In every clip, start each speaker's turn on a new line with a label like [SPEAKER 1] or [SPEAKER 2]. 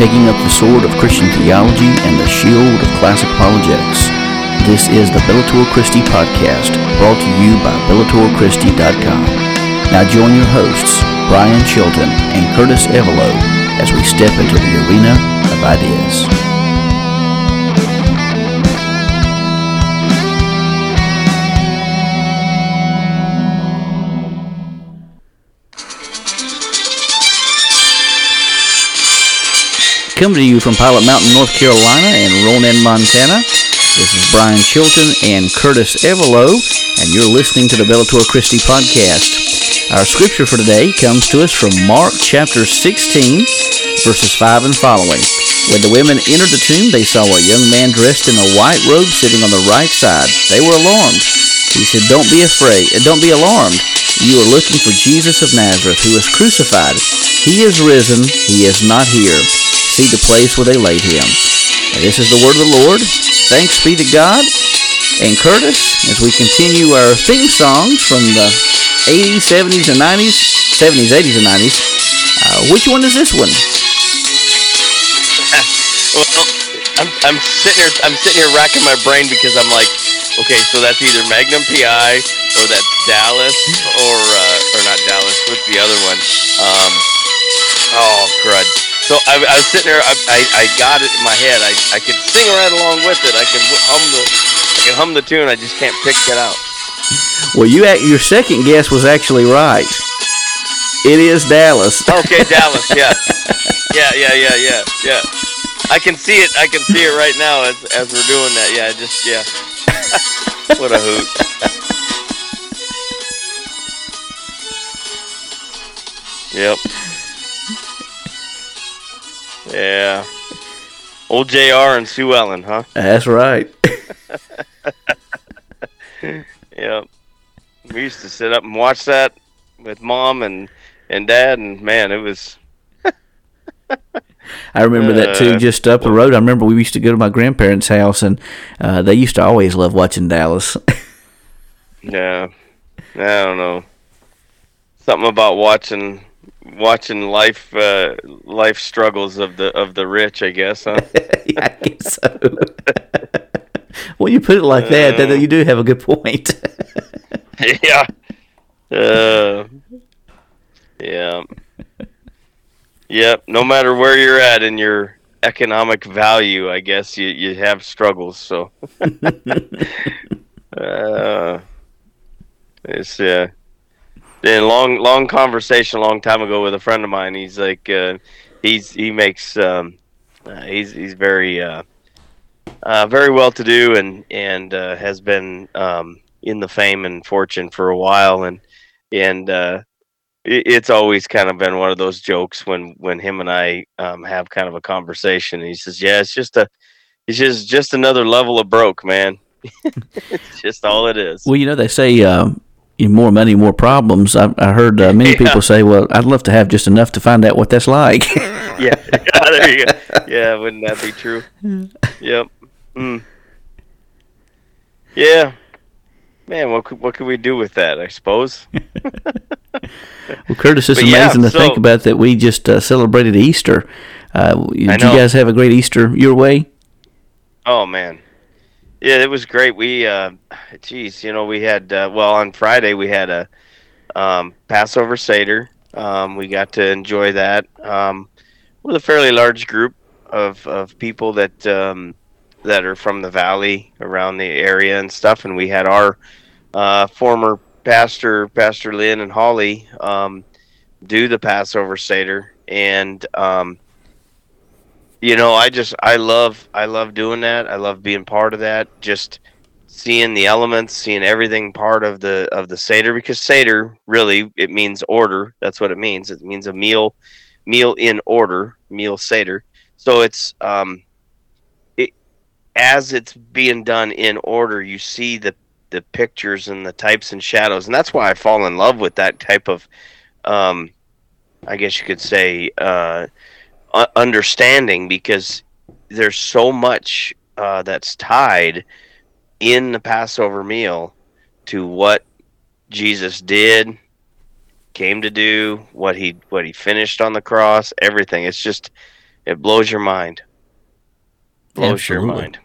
[SPEAKER 1] taking up the sword of Christian theology and the shield of classic apologetics. This is the Bellator Christi podcast, brought to you by BellatorChristi.com. Now join your hosts, Brian Chilton and Curtis Evelo, as we step into the arena of ideas. Coming to you from Pilot Mountain, North Carolina and Ronan, Montana. This is Brian Chilton and Curtis Evelo, and you're listening to the Bellator Christi podcast. Our scripture for today comes to us from Mark chapter 16, verses 5 and following. When the women entered the tomb, they saw a young man dressed in a white robe sitting on the right side. They were alarmed. He said, Don't be afraid, and don't be alarmed. You are looking for Jesus of Nazareth, who was crucified. He is risen. He is not here see the place where they laid him. And this is the word of the Lord. Thanks be to God. And Curtis, as we continue our theme songs from the 80s, 70s, and 90s, 70s, 80s, and 90s, uh, which one is this one?
[SPEAKER 2] well, I'm, I'm sitting here, I'm sitting here racking my brain because I'm like, okay, so that's either Magnum PI or that's Dallas or uh, or not Dallas. What's the other one? Um, oh crud. So I, I was sitting there. I, I, I, got it in my head. I, I could sing right along with it. I can hum the I can hum the tune. I just can't pick it out.
[SPEAKER 1] Well, you your second guess was actually right. It is Dallas.
[SPEAKER 2] Okay, Dallas. Yeah, yeah, yeah, yeah, yeah, yeah. I can see it. I can see it right now as as we're doing that. Yeah, just yeah. what a hoot. Yep. Yeah. Old JR and Sue Ellen, huh?
[SPEAKER 1] That's right.
[SPEAKER 2] yep. We used to sit up and watch that with mom and, and dad, and man, it was.
[SPEAKER 1] I remember that too, uh, just up the road. I remember we used to go to my grandparents' house, and uh, they used to always love watching Dallas.
[SPEAKER 2] yeah. I don't know. Something about watching watching life uh, life struggles of the of the rich, I guess, huh?
[SPEAKER 1] yeah, I guess so. well, you put it like that, uh, then you do have a good point.
[SPEAKER 2] yeah. Uh, yeah. Yep. No matter where you're at in your economic value, I guess you you have struggles. So. uh, it's yeah. And long long conversation a long time ago with a friend of mine. He's like, uh, he's he makes um, uh, he's he's very uh, uh, very well to do and and uh, has been um, in the fame and fortune for a while and and uh, it, it's always kind of been one of those jokes when when him and I um, have kind of a conversation. And he says, "Yeah, it's just a it's just just another level of broke, man." it's just all it is.
[SPEAKER 1] Well, you know they say um, more money, more problems. I, I heard uh, many yeah. people say, "Well, I'd love to have just enough to find out what that's like."
[SPEAKER 2] yeah, yeah, there you go. Yeah, wouldn't that be true? Yep. Mm. Yeah. Man, what could, what could we do with that? I suppose.
[SPEAKER 1] well, Curtis, it's but amazing yeah, to so, think about that. We just uh, celebrated Easter. Uh, did you guys have a great Easter your way?
[SPEAKER 2] Oh man, yeah, it was great. We, uh, geez, you know, we had uh, well on Friday we had a um, Passover Seder. Um, we got to enjoy that um, with a fairly large group of, of people that um, that are from the valley around the area and stuff. And we had our uh, former pastor, Pastor Lynn and Holly, um, do the Passover Seder, and um, you know, I just I love I love doing that. I love being part of that. Just seeing the elements, seeing everything part of the of the seder because seder really it means order. That's what it means. It means a meal meal in order, meal seder. So it's um it as it's being done in order, you see the the pictures and the types and shadows, and that's why I fall in love with that type of um I guess you could say uh understanding because there's so much uh, that's tied in the Passover meal to what Jesus did, came to do, what he what he finished on the cross, everything. It's just it blows your mind. Blows
[SPEAKER 1] Absolutely.
[SPEAKER 2] your mind.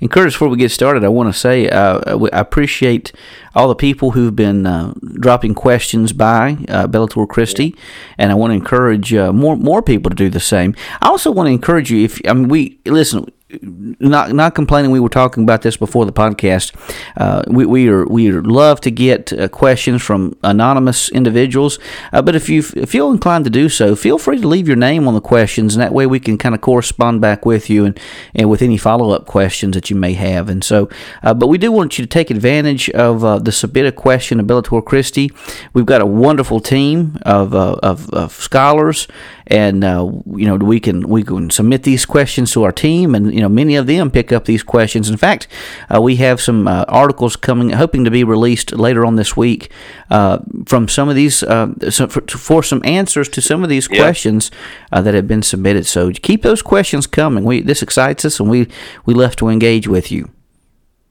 [SPEAKER 1] And Curtis, before we get started, I want to say uh, I appreciate all the people who've been uh, dropping questions by uh, Bellator Christi, and I want to encourage uh, more more people to do the same. I also want to encourage you if I mean we listen not not complaining. We were talking about this before the podcast. Uh, we we are we love to get uh, questions from anonymous individuals, uh, but if you feel inclined to do so, feel free to leave your name on the questions, and that way we can kind of correspond back with you and, and with any follow up questions that you may have. And so, uh, but we do want you to take advantage of uh, the a question of Bellator Christi. We've got a wonderful team of uh, of, of scholars and uh, you know we can we can submit these questions to our team, and you know many of them pick up these questions. In fact, uh, we have some uh, articles coming, hoping to be released later on this week uh, from some of these uh, for, for, some answers to some of these yeah. questions uh, that have been submitted. So keep those questions coming. We this excites us, and we we love to engage with you.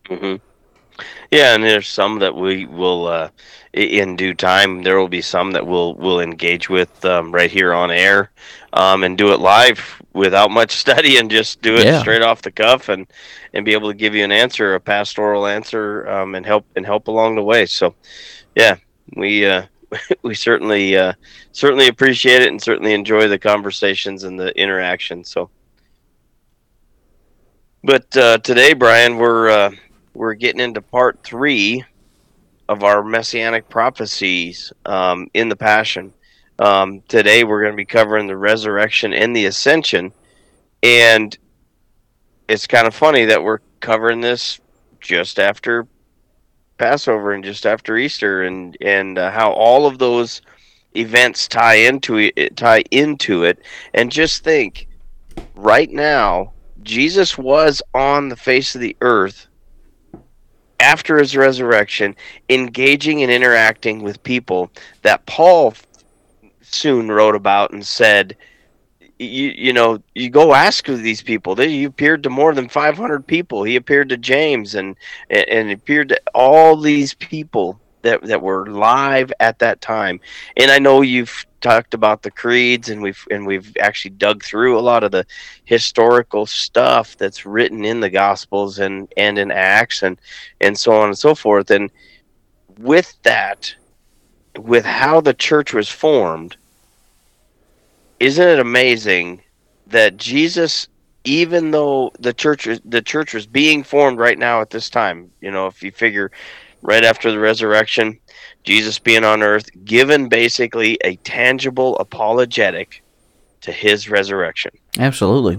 [SPEAKER 2] Mm-hmm. Yeah, and there's some that we will in due time. There will be some that we'll we'll engage with um, right here on air, um, and do it live without much study and just do it yeah. straight off the cuff and and be able to give you an answer, a pastoral answer, um, and help and help along the way. So, yeah, we uh, we certainly uh, certainly appreciate it and certainly enjoy the conversations and the interaction. So. But uh, today, Brian, we're uh, we're getting into part three of our messianic prophecies um, in the Passion. Um, today we're going to be covering the resurrection and the ascension, and it's kind of funny that we're covering this just after Passover and just after Easter, and and uh, how all of those events tie into it, tie into it, and just think, right now, Jesus was on the face of the earth after his resurrection, engaging and interacting with people that Paul soon wrote about and said, you, you know, you go ask these people. He appeared to more than 500 people. He appeared to James and, and appeared to all these people that, that were live at that time. And I know you've talked about the creeds and we've and we've actually dug through a lot of the historical stuff that's written in the gospels and and in acts and and so on and so forth and with that with how the church was formed isn't it amazing that Jesus even though the church the church was being formed right now at this time you know if you figure right after the resurrection Jesus being on earth, given basically a tangible apologetic to his resurrection.
[SPEAKER 1] Absolutely.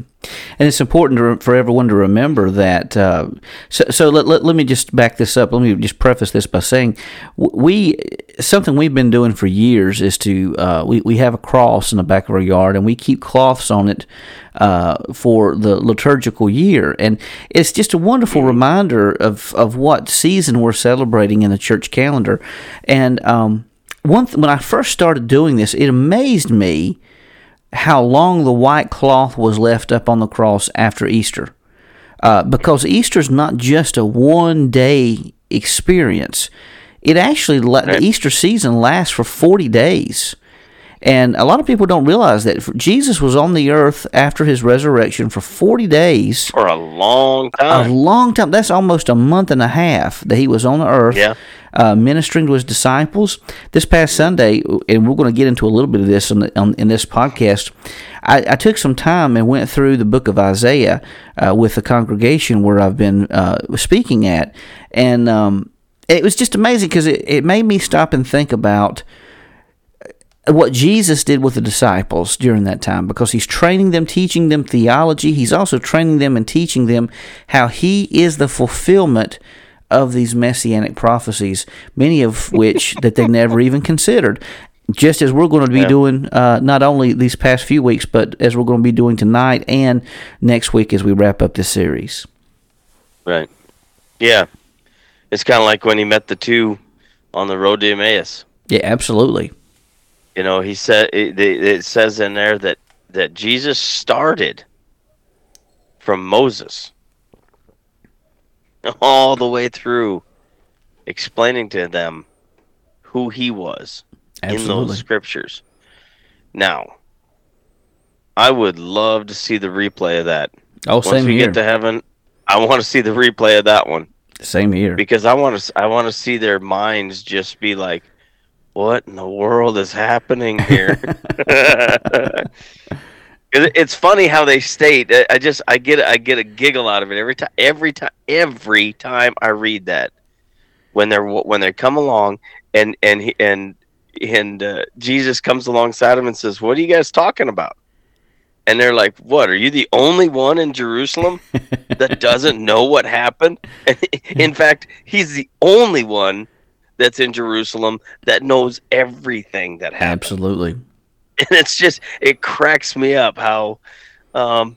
[SPEAKER 1] And it's important to, for everyone to remember that. Uh, so, so let, let, let, me just back this up. Let me just preface this by saying we something we've been doing for years is to uh, we, we have a cross in the back of our yard and we keep cloths on it uh, for the liturgical year. And it's just a wonderful reminder of, of what season we're celebrating in the church calendar. And um, one th- when I first started doing this, it amazed me how long the white cloth was left up on the cross after Easter. Uh, because Easter is not just a one day experience. It actually, the Easter season lasts for 40 days. And a lot of people don't realize that Jesus was on the earth after his resurrection for 40 days.
[SPEAKER 2] For a long time.
[SPEAKER 1] A long time. That's almost a month and a half that he was on the earth.
[SPEAKER 2] Yeah.
[SPEAKER 1] Uh, ministering to his disciples. This past Sunday, and we're going to get into a little bit of this on, the, on in this podcast. I, I, took some time and went through the book of Isaiah uh, with the congregation where I've been uh, speaking at, and um, it was just amazing because it, it made me stop and think about what Jesus did with the disciples during that time because he's training them, teaching them theology. He's also training them and teaching them how he is the fulfillment of these messianic prophecies, many of which that they never even considered. Just as we're going to be yeah. doing uh, not only these past few weeks, but as we're going to be doing tonight and next week as we wrap up this series.
[SPEAKER 2] Right. Yeah. It's kind of like when he met the two on the road to Emmaus.
[SPEAKER 1] Yeah, absolutely.
[SPEAKER 2] You know, he said it, it says in there that that Jesus started from Moses all the way through explaining to them who he was Absolutely. in those scriptures. Now, I would love to see the replay of that.
[SPEAKER 1] Oh,
[SPEAKER 2] Once
[SPEAKER 1] same
[SPEAKER 2] we
[SPEAKER 1] here.
[SPEAKER 2] get to heaven, I want to see the replay of that one
[SPEAKER 1] Same here.
[SPEAKER 2] because I want to I want to see their minds just be like, "What in the world is happening here?" It's funny how they state. I- just I get I get a giggle out of it every time every time every time I read that when they're when they come along and and and and uh, Jesus comes alongside them and says, "What are you guys talking about?" And they're like, "What? Are you the only one in Jerusalem that doesn't know what happened?" in fact, he's the only one that's in Jerusalem that knows everything that happened
[SPEAKER 1] Absolutely.
[SPEAKER 2] and it's just it cracks me up how um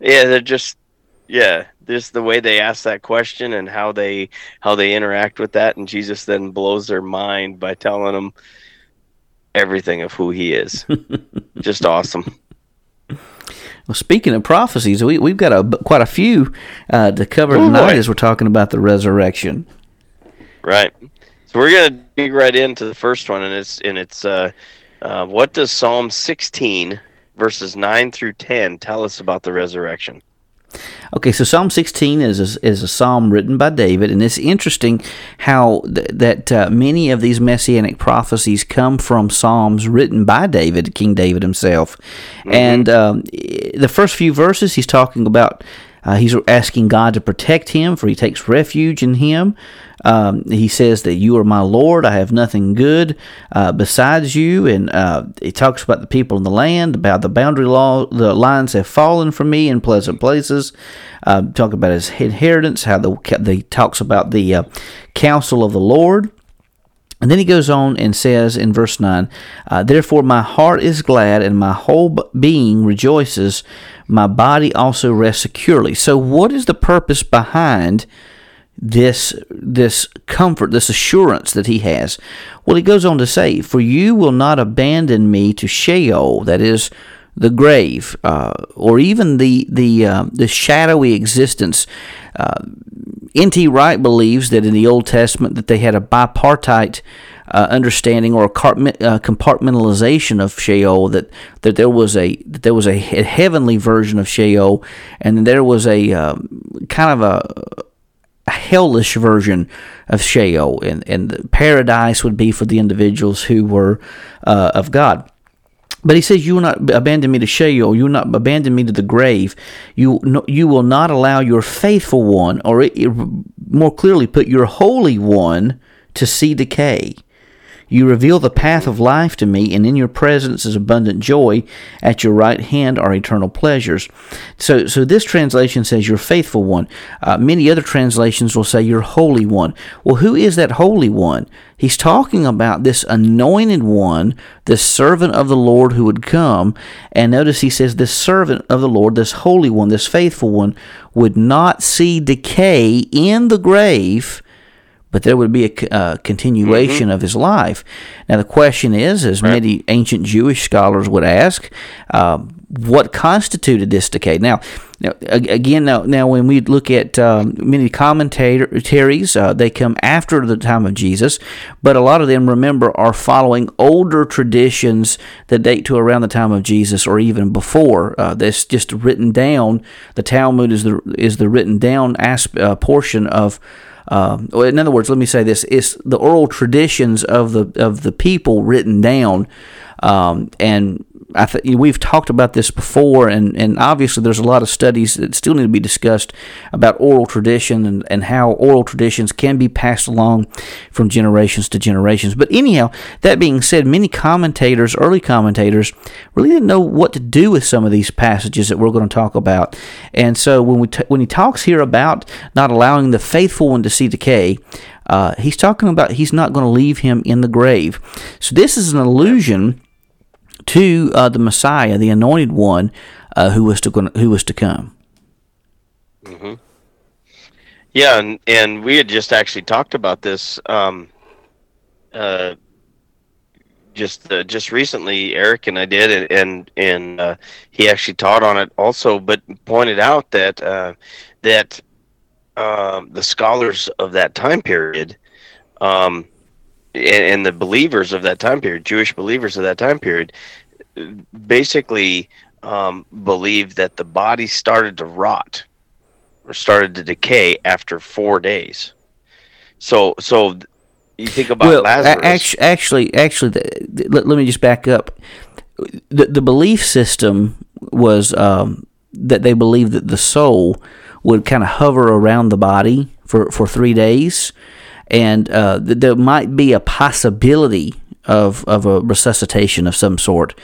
[SPEAKER 2] yeah they're just yeah just the way they ask that question and how they how they interact with that and jesus then blows their mind by telling them everything of who he is just awesome
[SPEAKER 1] Well, speaking of prophecies, we, we've got a, quite a few uh, to cover
[SPEAKER 2] Oh,
[SPEAKER 1] tonight
[SPEAKER 2] boy.
[SPEAKER 1] as we're talking about the resurrection.
[SPEAKER 2] right so we're gonna dig right into the first one and it's and it's uh, uh what does psalm 16 verses 9 through 10 tell us about the resurrection
[SPEAKER 1] Okay, so Psalm 16 is a, is a psalm written by David, and it's interesting how th- that uh, many of these messianic prophecies come from psalms written by David, King David himself. And um, the first few verses, he's talking about. Uh, he's asking God to protect him, for he takes refuge in him. Um, he says that you are my Lord. I have nothing good uh, besides you. And uh, he talks about the people in the land, about the boundary law. The lines have fallen from me in pleasant places. Uh, talk about his inheritance. How the he talks about the uh, counsel of the Lord. And then he goes on and says in verse 9, uh, Therefore my heart is glad and my whole being rejoices. My body also rests securely. So, what is the purpose behind this this comfort, this assurance that he has? Well, he goes on to say, "For you will not abandon me to Sheol, that is the grave, uh, or even the the uh, the shadowy existence." Uh, N.T. Wright believes that in the Old Testament that they had a bipartite uh, understanding or a uh, compartmentalization of Sheol that that there was a that there was a heavenly version of Sheol and there was a um, kind of a hellish version of Sheol, and, and paradise would be for the individuals who were uh, of God. But he says, "You will not abandon me to Sheol. You will not abandon me to the grave. You no, you will not allow your faithful one, or it, it- more clearly put, your holy one, to see decay." You reveal the path of life to me, and in your presence is abundant joy. At your right hand are eternal pleasures. So, so this translation says your faithful one. Uh, many other translations will say your holy one. Well, who is that holy one? He's talking about this anointed one, this servant of the Lord who would come. And notice he says this servant of the Lord, this holy one, this faithful one, would not see decay in the grave but there would be a uh, continuation of his life. Now, the question is, as many ancient Jewish scholars would ask, um, what constituted this decay? Now, now again, now, now when we look at um, many commentaries, uh, they come after the time of Jesus, but a lot of them, remember, are following older traditions that date to around the time of Jesus or even before. Uh, that's just written down. The Talmud is the is the written down asp- uh, portion of um, in other words, let me say this: it's the oral traditions of the of the people written down, um, and I th- we've talked about this before, and, and obviously there's a lot of studies that still need to be discussed about oral tradition and, and how oral traditions can be passed along from generations to generations. But anyhow, that being said, many commentators, early commentators, really didn't know what to do with some of these passages that we're going to talk about. And so when we t- when he talks here about not allowing the faithful one to see decay, uh, he's talking about he's not going to leave him in the grave. So this is an allusion to uh, the Messiah, the Anointed One, uh, who was to who was to come. Mm-hmm.
[SPEAKER 2] Yeah, and and we had just actually talked about this um uh just uh, just recently Eric and I did and and, and uh, he actually taught on it also but pointed out that uh that um the scholars of that time period um and, and the believers of that time period Jewish believers of that time period basically um, believed that the body started to rot or started to decay after four days. So, so you think about
[SPEAKER 1] well,
[SPEAKER 2] Lazarus.
[SPEAKER 1] Actually, actually, actually the, the, let, let me just back up. The, the belief system was um, that they believed that the soul would kind of hover around the body for, for three days, and uh, there might be a possibility of, of a resuscitation of some sort,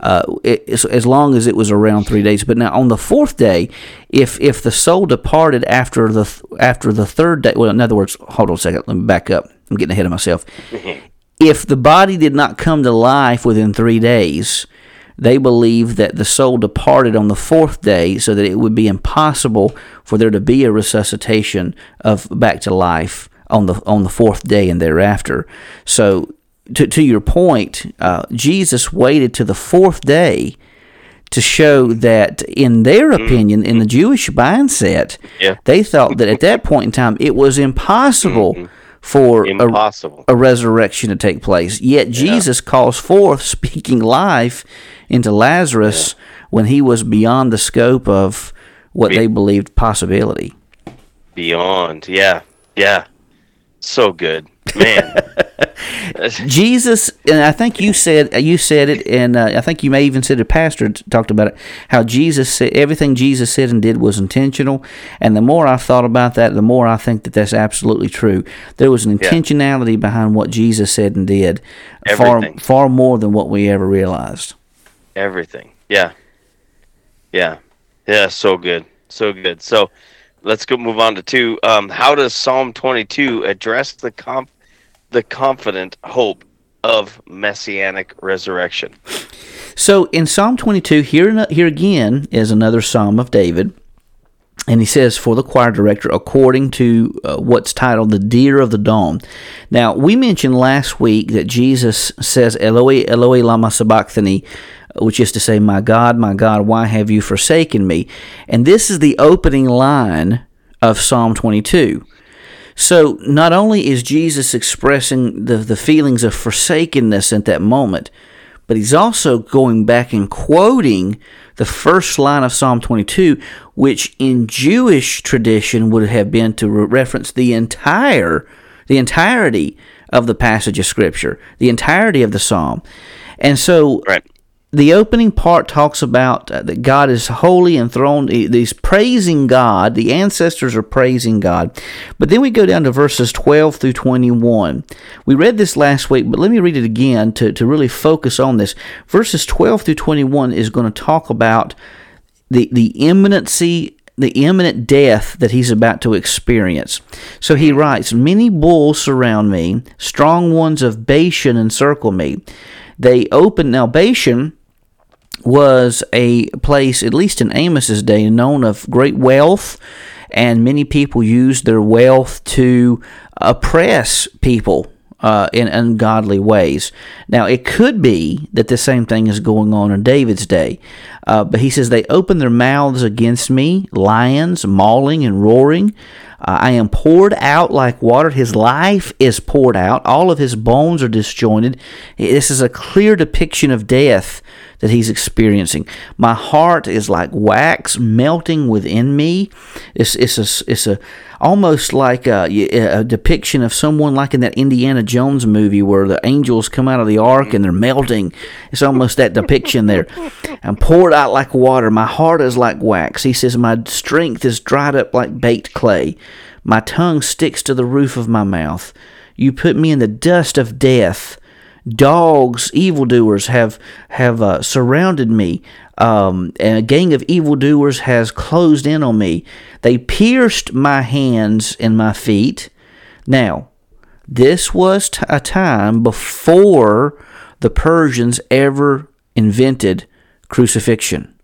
[SPEAKER 1] uh, it, as long as it was around three days. But now on the fourth day, if if the soul departed after the after the third day, well, in other words, hold on a second, let me back up. I'm getting ahead of myself. if the body did not come to life within three days, they believe that the soul departed on the fourth day, so that it would be impossible for there to be a resuscitation of back to life on the on the fourth day and thereafter. So, to to your point, uh, Jesus waited to the fourth day to show that, in their opinion, in the Jewish mindset,
[SPEAKER 2] Yeah.
[SPEAKER 1] they thought that at that point in time it was impossible for a,
[SPEAKER 2] Impossible.
[SPEAKER 1] a resurrection to take place. Yet Jesus calls forth speaking life into Lazarus when he was beyond the scope of what
[SPEAKER 2] Be-
[SPEAKER 1] they believed possibility.
[SPEAKER 2] Beyond, yeah, yeah, so good, man.
[SPEAKER 1] Jesus, and I think you said you said it, and uh, I think you may even said a pastor talked about it. How Jesus said everything Jesus said and did was intentional, and the more I've thought about that, the more I think that that's absolutely true. There was an
[SPEAKER 2] Yeah.
[SPEAKER 1] intentionality behind what Jesus said and did, far far more than what we ever realized.
[SPEAKER 2] Everything, yeah, yeah, yeah. So good, so good. So let's go move on to two. Um, how does Psalm twenty-two address the comp, the confident hope of messianic resurrection?
[SPEAKER 1] So in Psalm 22, here, here again is another Psalm of David. And he says, for the choir director, according to uh, what's titled the Deer of the Dawn. Now, we mentioned last week that Jesus says, Eloi, Eloi, lama sabachthani, which is to say, My God, my God, why have you forsaken me? And this is the opening line of Psalm 22. So not only is Jesus expressing the, the feelings of forsakenness at that moment, but he's also going back and quoting the first line of Psalm 22, which in Jewish tradition would have been to re- reference the entire, the entirety of the passage of Scripture, the entirety of the Psalm. And so
[SPEAKER 2] Right.
[SPEAKER 1] The opening part talks about uh, that God is holy and throned. He's praising God. The ancestors are praising God. But then we go down to verses 12 through 21. We read this last week, but let me read it again to, to really focus on this. Verses 12 through 21 is going to talk about the, the imminency, the imminent death that he's about to experience. So he writes, Many bulls surround me, strong ones of Bashan encircle me. They opened Bashan was a place, at least in Amos's day, known of great wealth, and many people used their wealth to oppress people uh, in ungodly ways. Now, it could be that the same thing is going on in David's day, uh, but he says, They open their mouths against me, lions, mauling and roaring. Uh, I am poured out like water. His life is poured out. All of his bones are disjointed. This is a clear depiction of death that he's experiencing. My heart is like wax melting within me. It's it's a it's a almost like a, a depiction of someone like in that Indiana Jones movie where the angels come out of the ark and they're melting. It's almost that depiction there. I'm poured out like water. My heart is like wax. He says my strength is dried up like baked clay. My tongue sticks to the roof of my mouth. You put me in the dust of death dogs, evildoers have have uh, surrounded me. Um, and a gang of evildoers has closed in on me. They pierced my hands and my feet. Now, this was t- a time before the Persians ever invented crucifixion.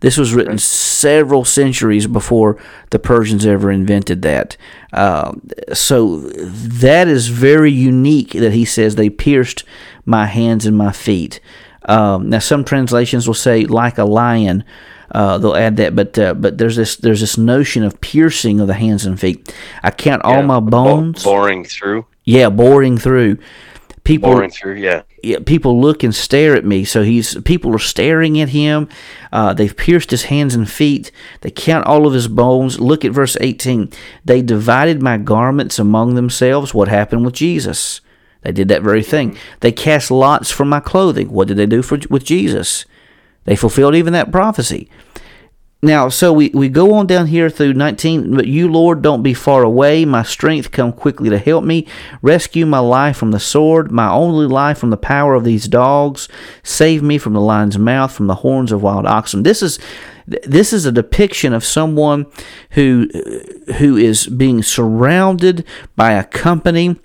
[SPEAKER 1] This was written several centuries before the Persians ever invented that. Uh, so that is very unique that he says they pierced my hands and my feet. Um, now some translations will say like a lion. Uh, they'll add that, but uh, but there's this there's this notion of piercing of the hands and feet. I count all
[SPEAKER 2] Yeah,
[SPEAKER 1] my
[SPEAKER 2] bo-
[SPEAKER 1] bones.
[SPEAKER 2] boring through.
[SPEAKER 1] Yeah, boring through. People
[SPEAKER 2] yeah.
[SPEAKER 1] yeah, people look and stare at me. So he's people are staring at him. Uh, they've pierced his hands and feet. They count all of his bones. Look at verse 18. They divided my garments among themselves. What happened with Jesus? They did that very thing. They cast lots for my clothing. What did they do for with Jesus? They fulfilled even that prophecy. Now, so we, we go on down here through 19. But you, Lord, don't be far away. My strength come quickly to help me. Rescue my life from the sword, my only life from the power of these dogs. Save me from the lion's mouth, from the horns of wild oxen. This is this is a depiction of someone who who is being surrounded by a company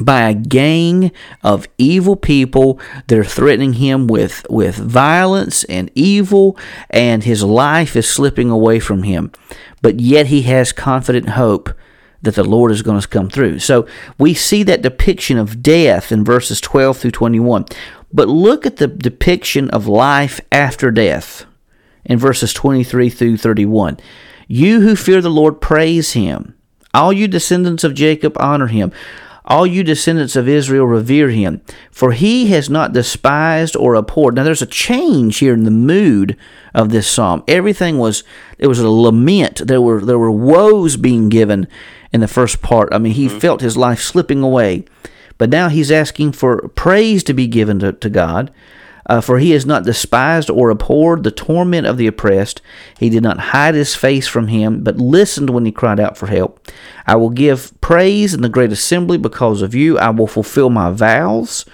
[SPEAKER 1] by a gang of evil people. They're threatening him with, with violence and evil, and his life is slipping away from him. But yet he has confident hope that the Lord is going to come through. So we see that depiction of death in verses 12 through 21. But look at the depiction of life after death in verses 23 through 31. You who fear the Lord, praise him. All you descendants of Jacob, honor him. All you descendants of Israel revere him, for he has not despised or abhorred. Now there's a change here in the mood of this psalm. Everything was it was a lament. There were there were woes being given in the first part. I mean, he mm-hmm. felt his life slipping away. But now he's asking for praise to be given to, to God. Uh, for he has not despised or abhorred the torment of the oppressed. He did not hide his face from him, but listened when he cried out for help. I will give praise in the great assembly because of you. I will fulfill my vows.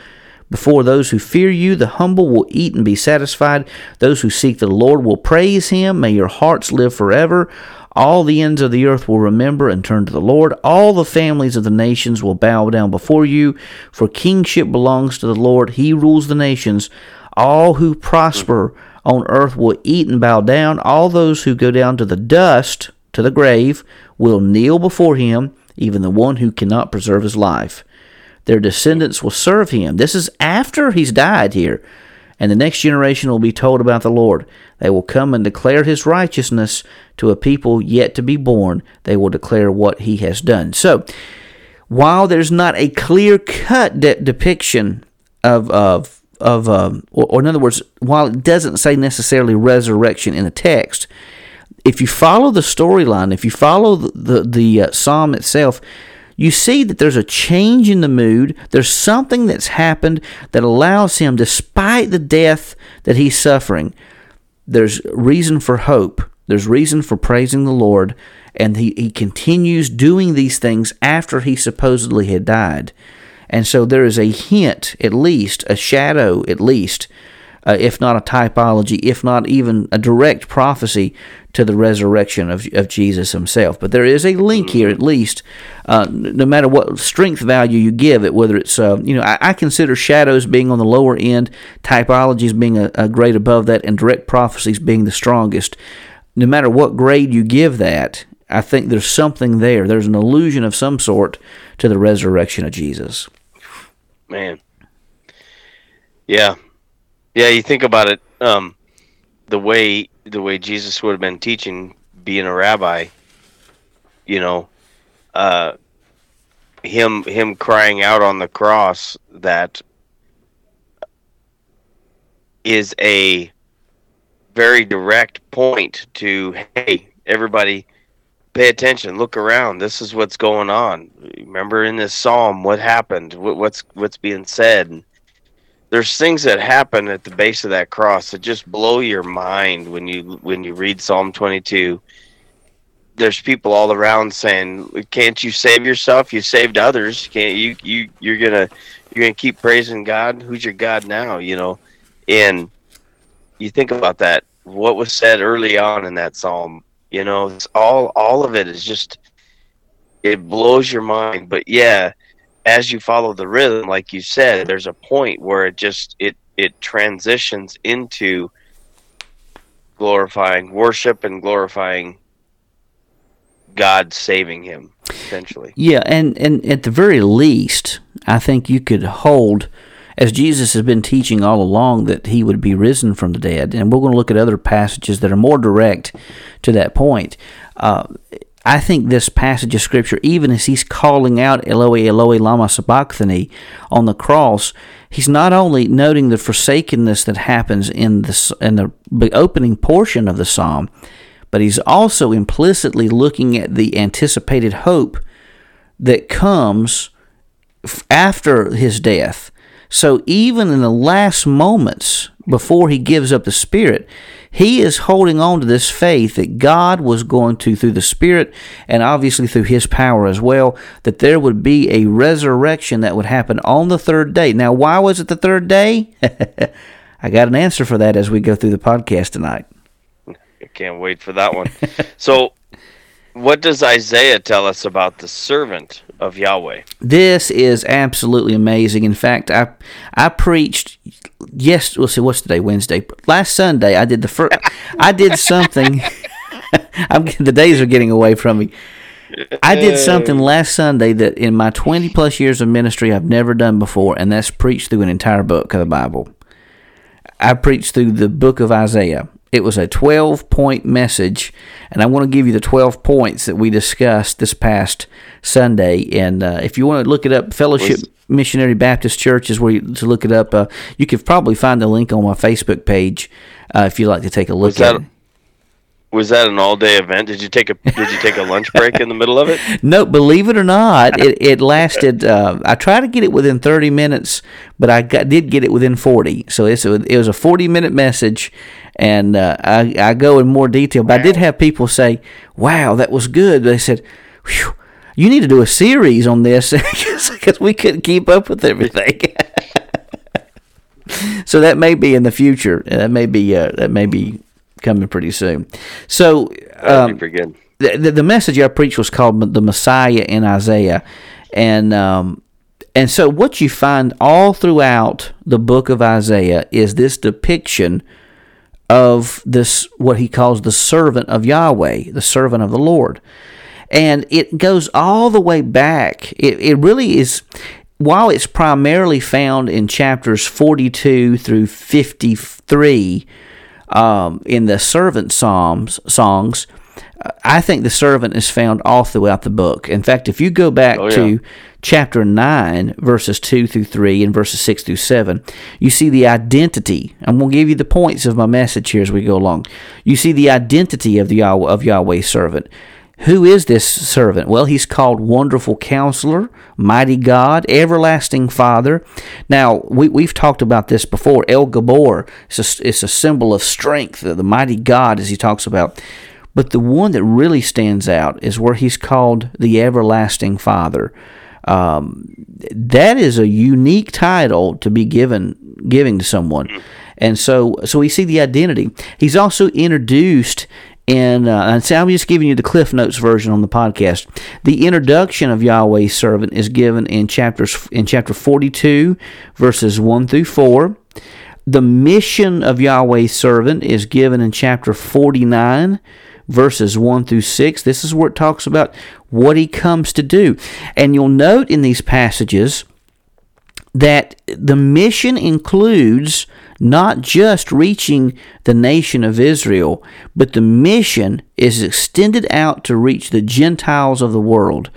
[SPEAKER 1] Before those who fear you, the humble will eat and be satisfied. Those who seek the Lord will praise him. May your hearts live forever. All the ends of the earth will remember and turn to the Lord. All the families of the nations will bow down before you. For kingship belongs to the Lord. He rules the nations. All who prosper on earth will eat and bow down. All those who go down to the dust, to the grave, will kneel before him, even the one who cannot preserve his life. Their descendants will serve him. This is after he's died here. And the next generation will be told about the Lord. They will come and declare his righteousness to a people yet to be born. They will declare what he has done. So, while there's not a clear cut de- depiction of, of of, um, or, or in other words, while it doesn't say necessarily resurrection in the text, if you follow the storyline, if you follow the the, the uh, psalm itself, you see that there's a change in the mood. There's something that's happened that allows him, despite the death that he's suffering, there's reason for hope. There's reason for praising the Lord, and he, he continues doing these things after he supposedly had died. And so there is a hint, at least, a shadow, at least, uh, if not a typology, if not even a direct prophecy to the resurrection of, of Jesus himself. But there is a link here, at least, uh, no matter what strength value you give it, whether it's, uh, you know, I, I, consider shadows being on the lower end, typologies being a, a grade above that, and direct prophecies being the strongest. No matter what grade you give that, I think there's something there. There's an illusion of some sort to the resurrection of Jesus.
[SPEAKER 2] Man. Yeah. Yeah, you think about it, um, the way the way Jesus would have been teaching being a rabbi, you know, uh, him him crying out on the cross that is a very direct point to hey everybody pay attention look around. This is what's going on. Remember in this psalm what happened? What, what's what's being said? There's things that happen at the base of that cross that just blow your mind when you when you read psalm 22 there's people all around saying can't you save yourself? You saved others. Can't you you you're gonna you're gonna keep praising god? Who's your god now? You know? And you think about that. What was said early on in that psalm you know, it's all all of it is just it blows your mind. But yeah, as you follow the rhythm, like you said, there's a point where it just it it transitions into glorifying worship and glorifying God saving him essentially.
[SPEAKER 1] Yeah, and and at the very least, I think you could hold as Jesus has been teaching all along that he would be risen from the dead, and we're going to look at other passages that are more direct to that point. Uh, I think this passage of scripture, even as he's calling out Eloi, Eloi, lama sabachthani on the cross, he's not only noting the forsakenness that happens in the in the opening portion of the psalm, but he's also implicitly looking at the anticipated hope that comes after his death. So even in the last moments before he gives up the spirit, he is holding on to this faith that God was going to, through the Spirit and obviously through His power as well, that there would be a resurrection that would happen on the third day. Now, why was it the third day? I got an answer for that as we go through the podcast tonight.
[SPEAKER 2] I can't wait for that one. so, what does Isaiah tell us about the servant of Yahweh?
[SPEAKER 1] This is absolutely amazing. In fact, I I preached yes, we'll see what's today, Wednesday. Last Sunday I did the first I did something I'm the days are getting away from me. I did something last Sunday that in my 20 plus years of ministry I've never done before and that's preached through an entire book of the Bible. I preached through the book of Isaiah. It was a 12 point message, and I want to give you the 12 points that we discussed this past Sunday. And uh, if you want to look it up, Fellowship was, Missionary Baptist Church is where you, to look it up. Uh, you could probably find the link on my Facebook page uh, if you'd like to take a look at it.
[SPEAKER 2] Was that an all-day event? Did you take a Did you take a lunch break in the middle of it?
[SPEAKER 1] No, believe it or not, it, it lasted. Uh, I tried to get it within thirty minutes, but I got, did get it within forty. So it's a, it was a forty-minute message, and uh, I I go in more detail. But wow. I did have people say, "Wow, that was good." They said, "You need to do a series on this because we couldn't keep up with everything." so that may be in the future. That may be uh, that may be coming pretty soon. So, um, the, the, the message I preached was called the Messiah in Isaiah, and um, and so what you find all throughout the book of Isaiah is this depiction of this what he calls the servant of Yahweh, the servant of the Lord. And it goes all the way back. It, it really is while it's primarily found in chapters 42 through 53 um, in the servant psalms songs, I think the servant is found all throughout the book. In fact, if you go back oh, yeah. to chapter 9, verses 2 through 3, and verses 6 through 7, you see the identity. I'm going to give you the points of my message here as we go along. You see the identity of the Yahweh, of Yahweh's servant. Who is this servant? Well, he's called Wonderful Counselor, Mighty God, Everlasting Father. Now, we, we've talked about this before. El Gibbor is a, it's a symbol of strength, the mighty God, as he talks about. But the one that really stands out is where he's called the Everlasting Father. Um, that is a unique title to be given giving to someone. And so, so we see the identity. He's also introduced in, uh, and so I'm just giving you the Cliff Notes version on the podcast. The introduction of Yahweh's servant is given in chapters in chapter 42, verses 1 through 4. The mission of Yahweh's servant is given in chapter 49, verses 1 through 6. This is where it talks about what he comes to do. And you'll note in these passages that the mission includes not just reaching the nation of Israel, but the mission is extended out to reach the Gentiles of the world.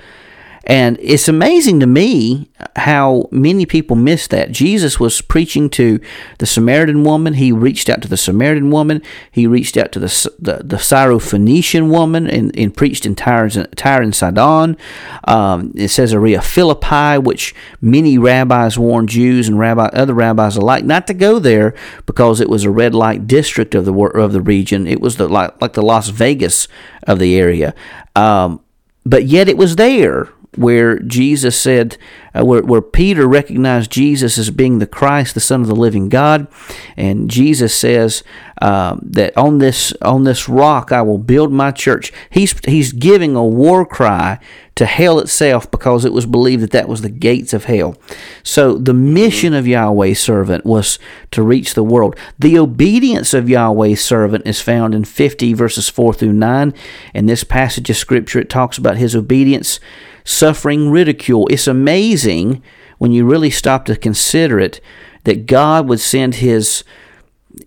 [SPEAKER 1] And it's amazing to me how many people miss that. Jesus was preaching to the Samaritan woman. He reached out to the Samaritan woman. He reached out to the the, the Syrophoenician woman and, and preached in Tyre, Tyre and Sidon. Um, it says Area Philippi, which many rabbis warned Jews and rabbi, other rabbis alike not to go there because it was a red light district of the of the region. It was the like, like the Las Vegas of the area. Um, but yet it was there where Jesus said, uh, where, where Peter recognized Jesus as being the Christ, the Son of the living God, and Jesus says um, that on this on this rock I will build my church. He's he's giving a war cry to hell itself because it was believed that that was the gates of hell. So the mission of Yahweh's servant was to reach the world. The obedience of Yahweh's servant is found in 50 verses 4 through 9. In this passage of scripture, it talks about his obedience suffering ridicule. It's amazing when you really stop to consider it that God would send his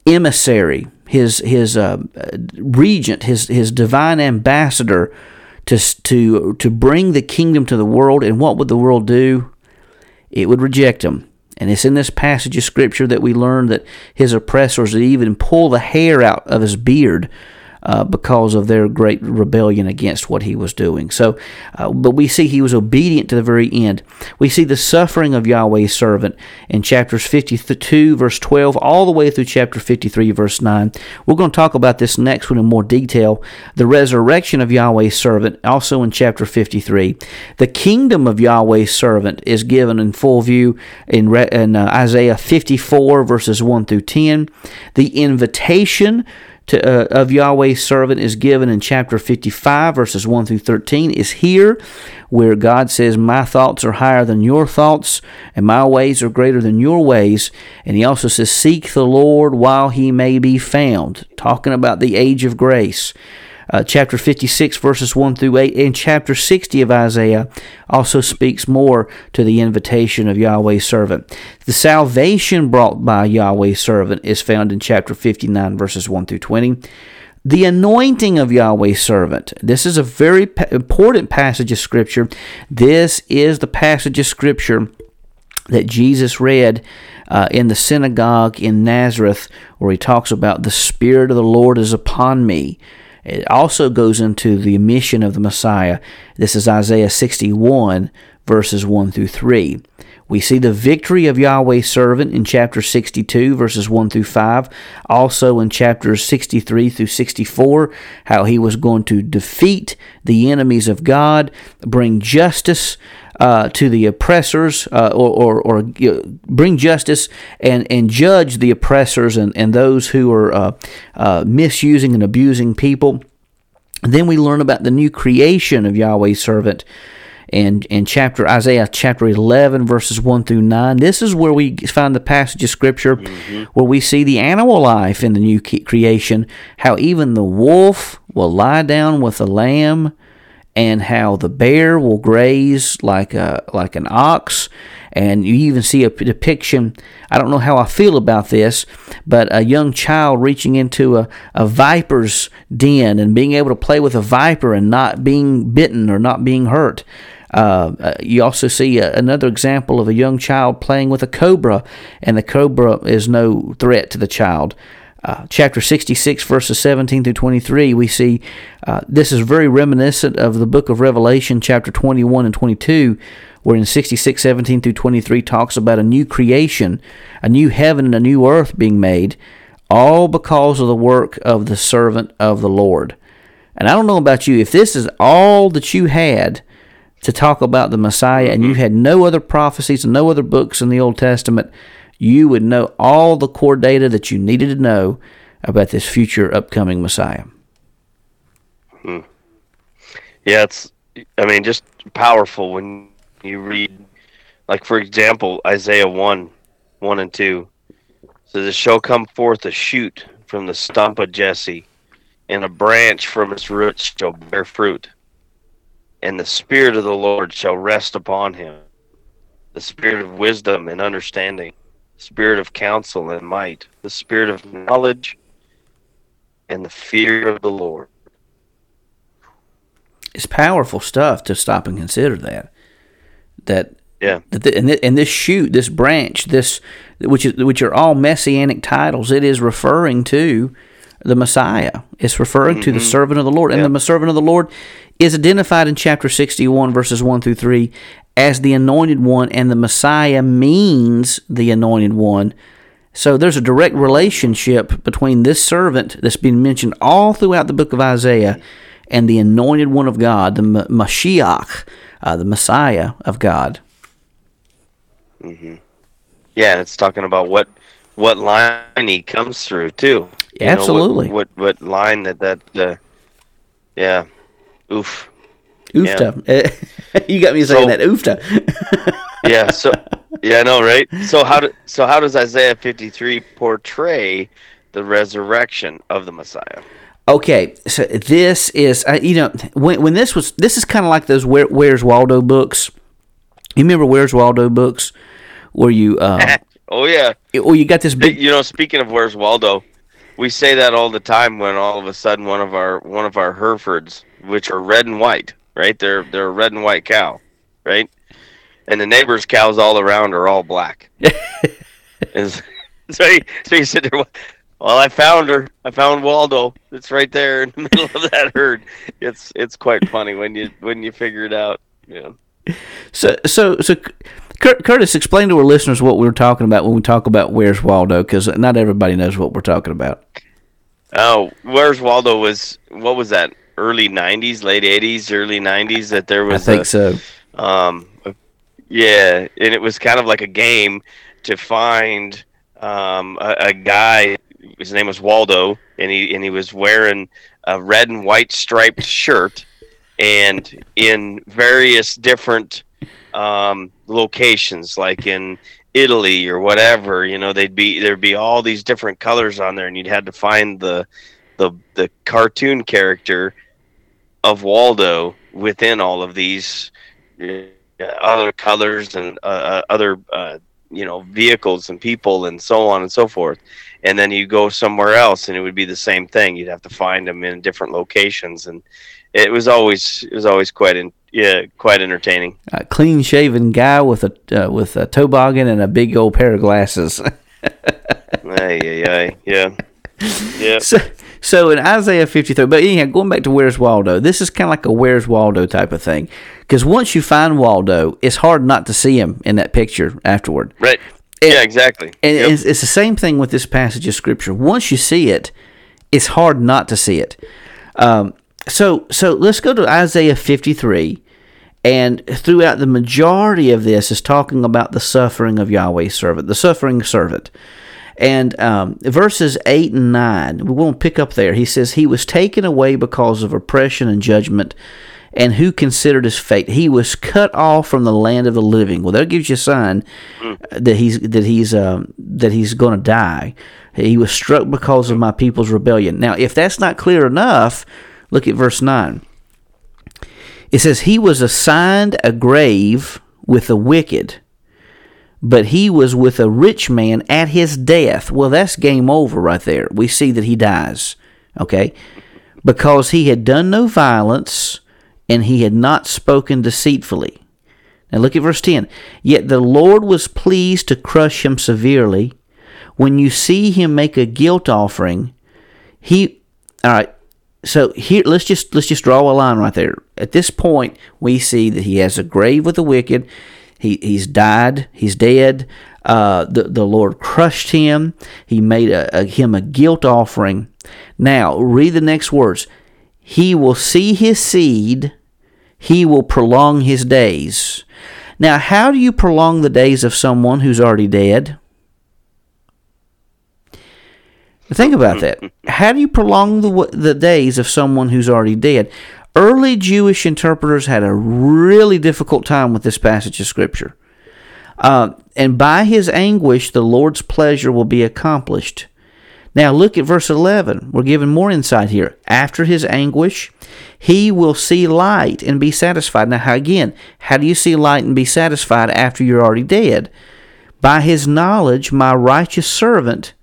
[SPEAKER 1] emissary, his his uh, regent, his his divine ambassador to to to bring the kingdom to the world. And what would the world do? It would reject him. And it's in this passage of scripture that we learn that his oppressors even pull the hair out of his beard uh, because of their great rebellion against what he was doing. So, uh, but we see he was obedient to the very end. We see the suffering of Yahweh's servant in chapters 52, verse 12, all the way through chapter 53, verse 9. We're going to talk about this next one in more detail. The resurrection of Yahweh's servant, also in chapter 53. The kingdom of Yahweh's servant is given in full view in, in uh, Isaiah 54, verses 1 through 10. The invitation to, uh, of Yahweh's servant is given in chapter 55, verses 1 through 13, is here, where God says, My thoughts are higher than your thoughts, and my ways are greater than your ways. And he also says, Seek the Lord while he may be found, talking about the age of grace uh, chapter 56, verses 1 through 8, and chapter 60 of Isaiah also speaks more to the invitation of Yahweh's servant. The salvation brought by Yahweh's servant is found in chapter 59, verses 1 through 20. The anointing of Yahweh's servant. This is a very important passage of Scripture. This is the passage of Scripture that Jesus read uh, in the synagogue in Nazareth, where he talks about the Spirit of the Lord is upon me it also goes into the mission of the Messiah. This is Isaiah 61, verses 1 through 3. We see the victory of Yahweh's servant in chapter 62, verses 1 through 5. Also in chapters 63 through 64, how he was going to defeat the enemies of God, bring justice uh, to the oppressors uh, or, or, or bring justice and, and judge the oppressors and, and those who are uh, uh, misusing and abusing people. then we learn about the new creation of Yahweh's servant and in chapter Isaiah chapter 11 verses 1 through 9 this is where we find the passage of scripture mm-hmm. where we see the animal life in the new creation how even the wolf will lie down with the lamb and how the bear will graze like a like an ox. And you even see a depiction i don't know how i feel about this but a young child reaching into a, a viper's den and being able to play with a viper and not being bitten or not being hurt uh you also see a, another example of a young child playing with a cobra, and the cobra is no threat to the child. Uh, chapter 66, verses 17 through 23, we see uh, this is very reminiscent of the book of Revelation, chapter 21 and 22, where in 66, 17 through 23 talks about a new creation, a new heaven and a new earth being made, all because of the work of the servant of the Lord. And I don't know about you, if this is all that you had to talk about the Messiah and you mm-hmm. had no other prophecies and no other books in the Old Testament, you would know all the core data that you needed to know about this future upcoming Messiah.
[SPEAKER 2] Hmm. Yeah, it's, I mean, just powerful when you read, like, for example, Isaiah 1 1 and 2. So there shall come forth a shoot from the stump of Jesse, and a branch from its roots shall bear fruit. And the Spirit of the Lord shall rest upon him the Spirit of wisdom and understanding spirit of counsel and might, the spirit of knowledge and the fear of the Lord.
[SPEAKER 1] It's powerful stuff to stop and consider that. That
[SPEAKER 2] yeah,
[SPEAKER 1] that and, and this shoot, this branch, this which is which are all messianic titles. It is referring to the Messiah. It's referring mm-hmm. to the mm-hmm. servant of the Lord, and the servant of the Lord is identified in chapter sixty-one, verses one through three, as the anointed one, and the Messiah means the anointed one. So there's a direct relationship between this servant that's been mentioned all throughout the book of Isaiah and the anointed one of God, the Mashiach, uh, the Messiah of God.
[SPEAKER 2] Mm-hmm. Yeah, it's talking about what what line he comes through too.
[SPEAKER 1] You Absolutely.
[SPEAKER 2] Know, what, what, what line that that uh, yeah, oof.
[SPEAKER 1] Oofta. Yeah. you got me saying so, that. Oofta.
[SPEAKER 2] yeah. So yeah, I know, right? So how do, so how does Isaiah 53 portray the resurrection of the Messiah?
[SPEAKER 1] Okay, so this is uh, you know when when this was this is kind of like those Where, Where's Waldo books. You remember Where's Waldo books, where you uh,
[SPEAKER 2] oh yeah,
[SPEAKER 1] well you got this big.
[SPEAKER 2] You know, speaking of Where's Waldo, we say that all the time when all of a sudden one of our one of our Herefords, which are red and white, right? They're they're a red and white cow, right? And the neighbor's cows all around are all black. so he, so he said there. Well, I found her. I found Waldo. It's right there in the middle of that herd. It's it's quite funny when you when you figure it out. Yeah.
[SPEAKER 1] So so so Curtis, explain to our listeners what we are talking about when we talk about Where's Waldo, because not everybody knows what we're talking about.
[SPEAKER 2] Oh, Where's Waldo was what was that? Early '90s, late '80s, early '90s. That there was.
[SPEAKER 1] I think a, so.
[SPEAKER 2] Um, yeah, and it was kind of like a game to find um, a, a guy his name was Waldo, and he and he was wearing a red and white striped shirt, and in various different um, locations, like in Italy or whatever. You know, they'd be there'd be all these different colors on there, and you'd had to find the the the cartoon character of Waldo within all of these uh, other colors and uh, uh, other uh, you know vehicles and people and so on and so forth and then you go somewhere else and it would be the same thing you'd have to find them in different locations and it was always it was always quite in, yeah quite entertaining
[SPEAKER 1] a clean shaven guy with a uh, with a toboggan and a big old pair of glasses
[SPEAKER 2] ay, ay, ay, yeah yeah
[SPEAKER 1] so, so in Isaiah 53, but anyhow, going back to Where's Waldo, this is kind of like a Where's Waldo type of thing. Because once you find Waldo, it's hard not to see him in that picture afterward.
[SPEAKER 2] Right. And, yeah, exactly.
[SPEAKER 1] And yep. it's, it's, the same thing with this passage of scripture. Once you see it, it's hard not to see it. Um, so, so let's go to Isaiah 53. And throughout the majority of this is talking about the suffering of Yahweh's servant, the suffering servant. And um, verses 8 and 9, we won't pick up there. He says, He was taken away because of oppression and judgment and who considered his fate. He was cut off from the land of the living. Well, that gives you a sign mm. that he's that he's um, that he's going to die. He was struck because of my people's rebellion. Now, if that's not clear enough, look at verse nine. It says he was assigned a grave with the wicked, but he was with a rich man at his death. Well, that's game over right there. We see that he dies. Okay, because he had done no violence and he had not spoken deceitfully. Now look at verse 10. Yet the Lord was pleased to crush him severely. When you see him make a guilt offering, he all right. So here let's just let's just draw a line right there. At this point, we see that he has a grave with the wicked. He he's died. He's dead. Uh, the the Lord crushed him. He made a, a, him a guilt offering. Now read the next words. He will see his seed he will prolong his days. Now, how do you prolong the days of someone who's already dead? Think about that. How do you prolong the, the days of someone who's already dead? Early Jewish interpreters had a really difficult time with this passage of Scripture. Uh, and by his anguish, the Lord's pleasure will be accomplished. Now look at verse 11. We're given more insight here. After his anguish, he will see light and be satisfied. Now, how, again, how do you see light and be satisfied after you're already dead? By his knowledge, my righteous servant,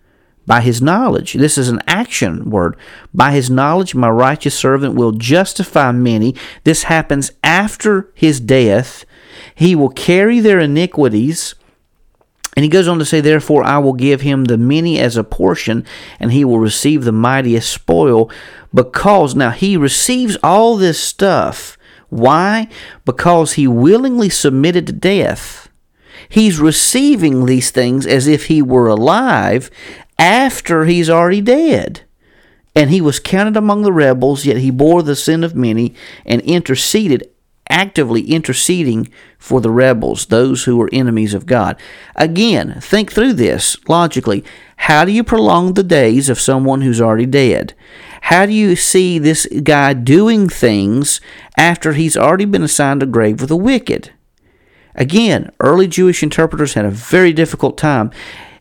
[SPEAKER 1] by his knowledge, this is an action word. By his knowledge, my righteous servant will justify many. This happens after his death. He will carry their iniquities and he goes on to say, Therefore I will give him the many as a portion, and he will receive the mightiest spoil, because now he receives all this stuff. Why? Because he willingly submitted to death. He's receiving these things as if he were alive after he's already dead. And he was counted among the rebels, yet he bore the sin of many and interceded actively interceding for the rebels, those who were enemies of God. Again, think through this logically. How do you prolong the days of someone who's already dead? How do you see this guy doing things after he's already been assigned a grave with the wicked? Again, early Jewish interpreters had a very difficult time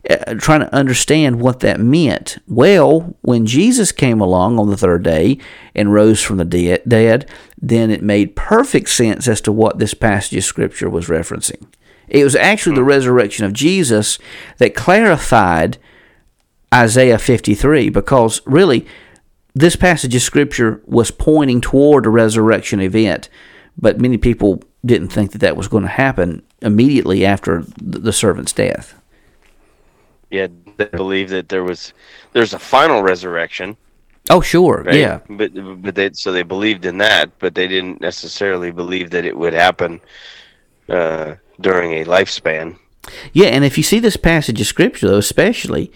[SPEAKER 1] Uh, trying to understand what that meant. Well, when Jesus came along on the third day and rose from the dead, then it made perfect sense as to what this passage of Scripture was referencing. It was actually the hmm. resurrection of Jesus that clarified Isaiah 53 because really this passage of Scripture was pointing toward a resurrection event but many people didn't think that that was going to happen immediately after the servant's death.
[SPEAKER 2] Yeah, they believe that there was there's a final resurrection.
[SPEAKER 1] Oh, sure, right? yeah.
[SPEAKER 2] But but they so they believed in that, but they didn't necessarily believe that it would happen uh, during a lifespan.
[SPEAKER 1] Yeah, and if you see this passage of scripture, though, especially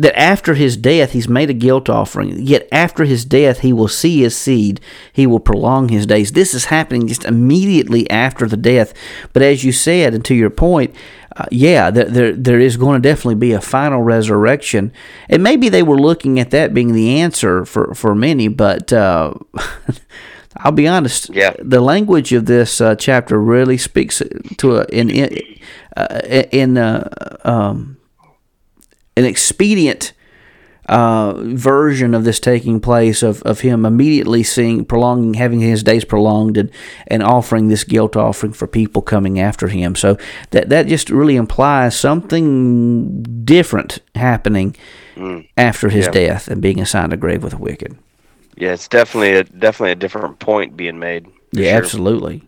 [SPEAKER 1] that after his death he's made a guilt offering, yet after his death he will see his seed, he will prolong his days. This is happening just immediately after the death. But as you said, and to your point, uh, yeah, there, there there is going to definitely be a final resurrection, and maybe they were looking at that being the answer for for many, but. Uh, I'll be honest.
[SPEAKER 2] Yeah.
[SPEAKER 1] The language of this uh, chapter really speaks to a, in in, uh, in uh, um, an expedient uh, version of this taking place of, of him immediately seeing prolonging having his days prolonged and, and offering this guilt offering for people coming after him so that that just really implies something different happening mm. after his yeah. death and being assigned a grave with the wicked
[SPEAKER 2] yeah it's definitely a definitely a different point being made
[SPEAKER 1] yeah sure. absolutely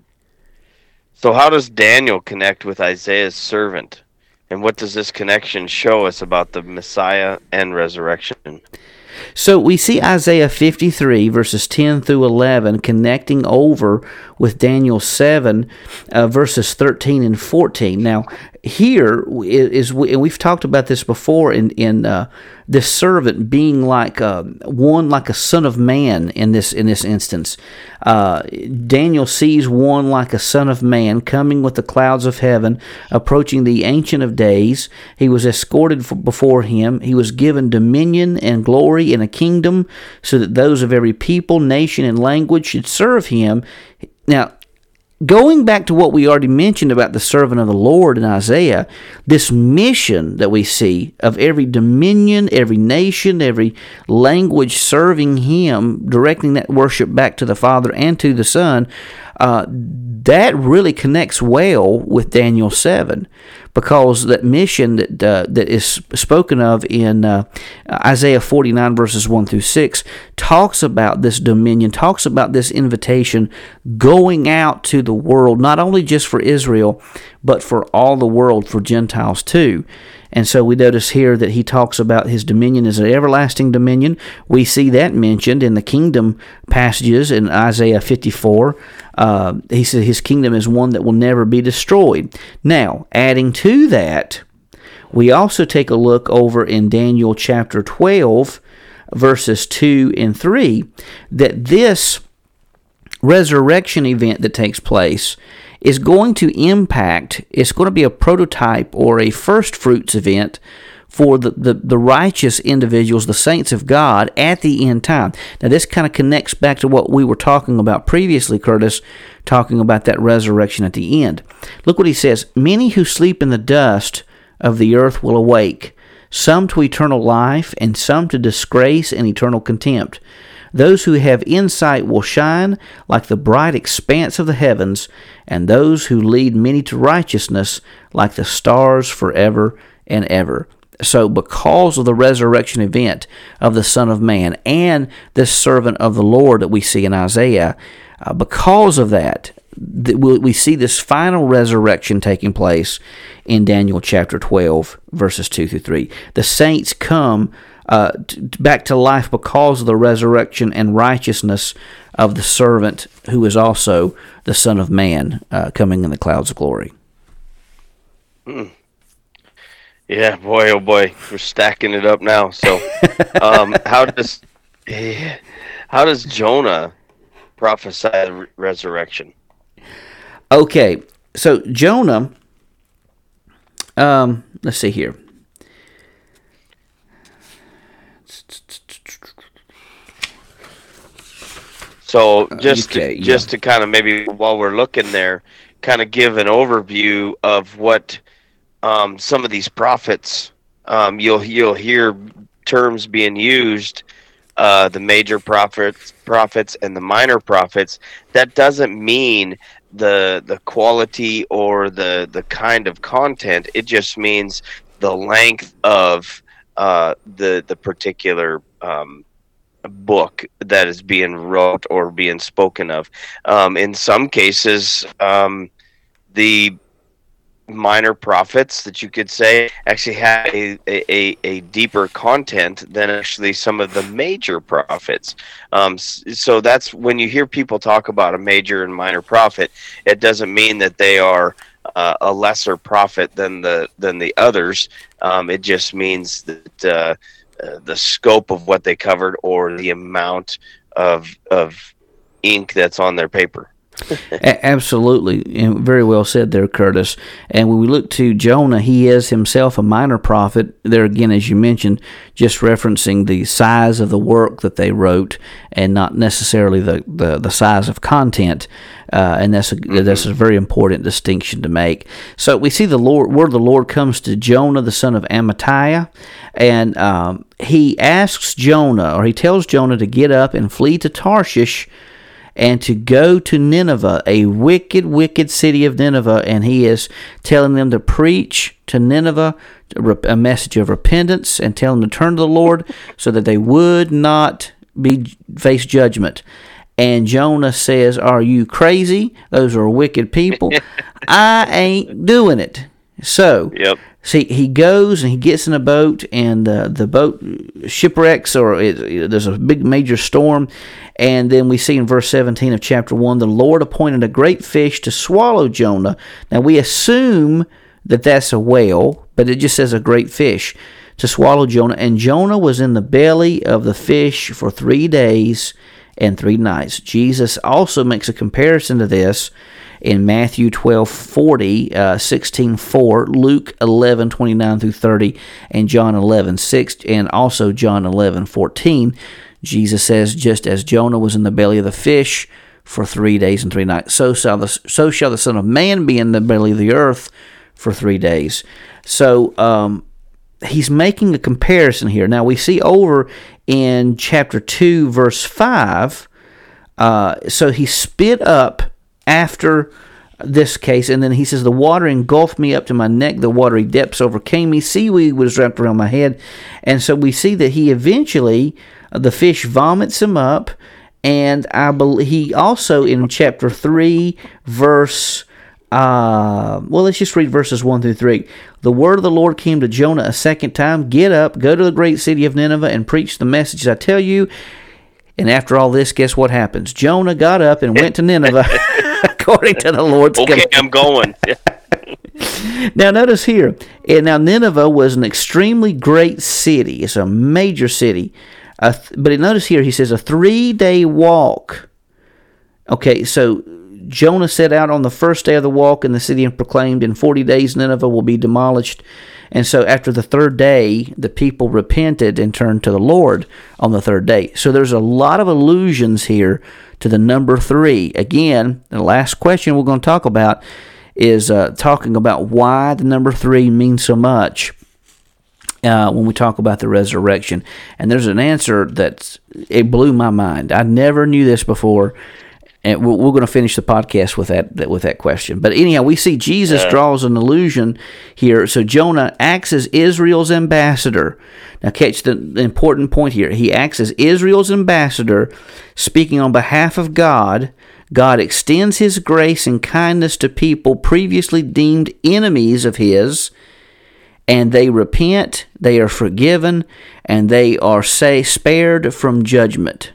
[SPEAKER 2] so how does daniel connect with isaiah's servant and what does this connection show us about the Messiah and resurrection?
[SPEAKER 1] So we see Isaiah 53, verses 10 through 11, connecting over with Daniel 7, uh, verses 13 and 14. Now, here is, and we've talked about this before in, in uh, this servant being like uh, one like a son of man in this in this instance. Uh, Daniel sees one like a son of man coming with the clouds of heaven, approaching the ancient of days. He was escorted before him. He was given dominion and glory and a kingdom, so that those of every people, nation, and language should serve him. Now, going back to what we already mentioned about the servant of the Lord in Isaiah, this mission that we see of every dominion, every nation, every language serving Him, directing that worship back to the Father and to the Son, uh, that really connects well with Daniel 7 because that mission that uh, that is spoken of in uh, Isaiah 49 verses 1 through 6 talks about this dominion, talks about this invitation going out to the world, not only just for Israel, but for all the world, for Gentiles too. And so we notice here that he talks about his dominion as an everlasting dominion. We see that mentioned in the kingdom passages in Isaiah 54. Uh, he said his kingdom is one that will never be destroyed. Now, adding to that, we also take a look over in Daniel chapter 12, verses 2 and 3, that this resurrection event that takes place is going to impact, it's going to be a prototype or a first fruits event for the, the, the righteous individuals, the saints of God, at the end time. Now, this kind of connects back to what we were talking about previously, Curtis, talking about that resurrection at the end. Look what he says Many who sleep in the dust of the earth will awake, some to eternal life, and some to disgrace and eternal contempt. Those who have insight will shine like the bright expanse of the heavens, and those who lead many to righteousness like the stars forever and ever. So, because of the resurrection event of the Son of Man and this servant of the Lord that we see in Isaiah, uh, because of that, we see this final resurrection taking place in Daniel chapter 12, verses 2 through 3. The saints come uh, back to life because of the resurrection and righteousness of the servant who is also the Son of Man uh, coming in the clouds of glory.
[SPEAKER 2] Mm. Yeah, boy, oh boy, we're stacking it up now. So, um, how does how does Jonah prophesy the resurrection?
[SPEAKER 1] Okay, so Jonah. Um, let's see here.
[SPEAKER 2] So just okay, to, yeah. just to kind of maybe while we're looking there, kind of give an overview of what um, some of these prophets, um, you'll you'll hear terms being used, uh, the major prophets, prophets, and the minor prophets. That doesn't mean the the quality or the the kind of content. It just means the length of uh, the the particular um, book that is being wrote or being spoken of. Um, in some cases, um, the minor prophets that you could say actually had a, a, a deeper content than actually some of the major prophets. Um, so that's when you hear people talk about a major and minor prophet, it doesn't mean that they are uh, a lesser prophet than the than the others. Um, it just means that uh, the scope of what they covered or the amount of of ink that's on their paper.
[SPEAKER 1] Absolutely, and very well said there, Curtis. And when we look to Jonah, he is himself a minor prophet. There again, as you mentioned, just referencing the size of the work that they wrote, and not necessarily the the, the size of content. Uh, and that's a mm-hmm. that's a very important distinction to make. So we see the Lord word of the Lord comes to Jonah, the son of Amittai, and um, he asks Jonah, or he tells Jonah to get up and flee to Tarshish and to go to Nineveh, a wicked, wicked city of Nineveh, and he is telling them to preach to Nineveh a message of repentance and tell them to turn to the Lord so that they would not be face judgment. And Jonah says, Are you crazy? Those are wicked people. I ain't doing it. So,
[SPEAKER 2] yep.
[SPEAKER 1] See, he goes and he gets in a boat, and uh, the boat shipwrecks, or it, it, there's a big major storm. And then we see in verse 17 of chapter 1 the Lord appointed a great fish to swallow Jonah. Now, we assume that that's a whale, but it just says a great fish to swallow Jonah. And Jonah was in the belly of the fish for three days and three nights. Jesus also makes a comparison to this in Matthew 12 40, uh, 16 4, Luke 11 29 through 30, and John 11 6, and also John 11 14. Jesus says, Just as Jonah was in the belly of the fish for three days and three nights, so shall the, so shall the Son of Man be in the belly of the earth for three days. So, um, he's making a comparison here. Now, we see over in chapter 2, verse 5, uh, so he spit up after this case. And then he says, The water engulfed me up to my neck. The watery depths overcame me. Seaweed was wrapped around my head. And so we see that he eventually, uh, the fish vomits him up. And I believe he also in chapter 3, verse. Uh, well, let's just read verses 1 through 3. The word of the Lord came to Jonah a second time Get up, go to the great city of Nineveh, and preach the message I tell you. And after all this, guess what happens? Jonah got up and went to Nineveh. according to the Lord's
[SPEAKER 2] okay, command. I'm going.
[SPEAKER 1] now, notice here. And now, Nineveh was an extremely great city. It's a major city. Uh, but notice here, he says a three day walk. Okay, so Jonah set out on the first day of the walk in the city and proclaimed, In 40 days Nineveh will be demolished. And so after the third day, the people repented and turned to the Lord on the third day. So there's a lot of allusions here to the number three. Again, the last question we're going to talk about is uh, talking about why the number three means so much. Uh, when we talk about the resurrection, and there's an answer that it blew my mind. I never knew this before, and we're, we're going to finish the podcast with that with that question. But anyhow, we see Jesus draws an illusion here. So Jonah acts as Israel's ambassador. Now, catch the, the important point here. He acts as Israel's ambassador, speaking on behalf of God. God extends His grace and kindness to people previously deemed enemies of His, and they repent, they are forgiven, and they are say spared from judgment.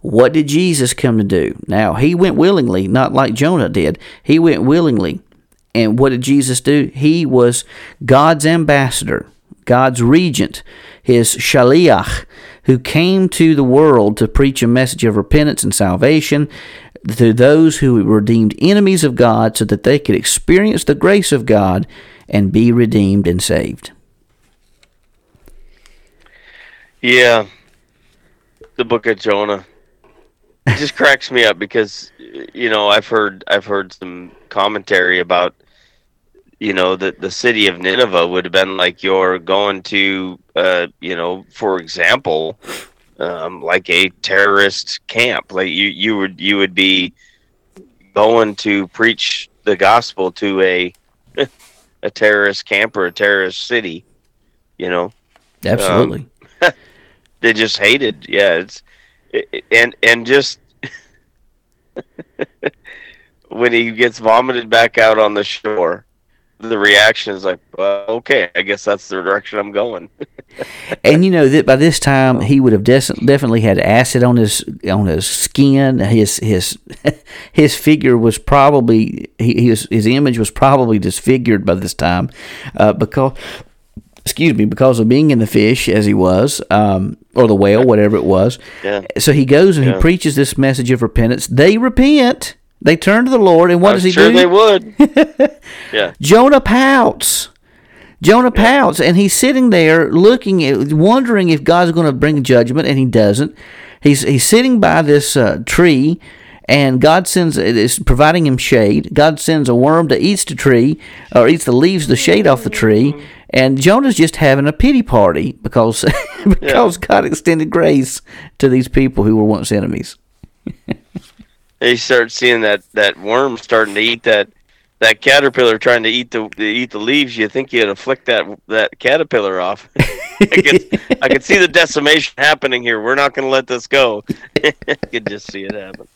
[SPEAKER 1] What did Jesus come to do? Now, he went willingly, not like Jonah did. He went willingly. And what did Jesus do? He was God's ambassador, God's regent, his shaliach, who came to the world to preach a message of repentance and salvation to those who were deemed enemies of God so that they could experience the grace of God and be redeemed and saved.
[SPEAKER 2] Yeah. The book of Jonah it just cracks me up because you know I've heard I've heard some commentary about you know the the city of Nineveh would have been like you're going to uh, you know for example um, like a terrorist camp. Like you you would you would be going to preach the gospel to a a terrorist camp or a terrorist city you know?
[SPEAKER 1] Absolutely.
[SPEAKER 2] Um, they just hated yeah it's and and just when he gets vomited back out on the shore, the reaction is like, well, okay, I guess that's the direction I'm going.
[SPEAKER 1] and you know that by this time he would have de- definitely had acid on his on his skin. His his his figure was probably his his image was probably disfigured by this time, uh, because excuse me because of being in the fish as he was, um, or the whale, whatever it was.
[SPEAKER 2] Yeah.
[SPEAKER 1] So he goes and
[SPEAKER 2] Yeah.
[SPEAKER 1] he preaches this message of repentance. They repent. They turn to the Lord, and what
[SPEAKER 2] I'm
[SPEAKER 1] does he
[SPEAKER 2] sure
[SPEAKER 1] do?
[SPEAKER 2] they would. yeah.
[SPEAKER 1] Jonah pouts. Jonah pouts, and he's sitting there looking at, wondering if God's going to bring judgment, and he doesn't. He's he's sitting by this uh, tree, and God sends is providing him shade. God sends a worm that eats the tree, or eats the leaves, the shade off the tree, and Jonah's just having a pity party because because God extended grace to these people who were once enemies.
[SPEAKER 2] And you start seeing that that worm starting to eat that that caterpillar trying to eat the eat the leaves. You think you'd flicked that that caterpillar off. I could I could see the decimation happening here. We're not going to let this go. I could just see it happen.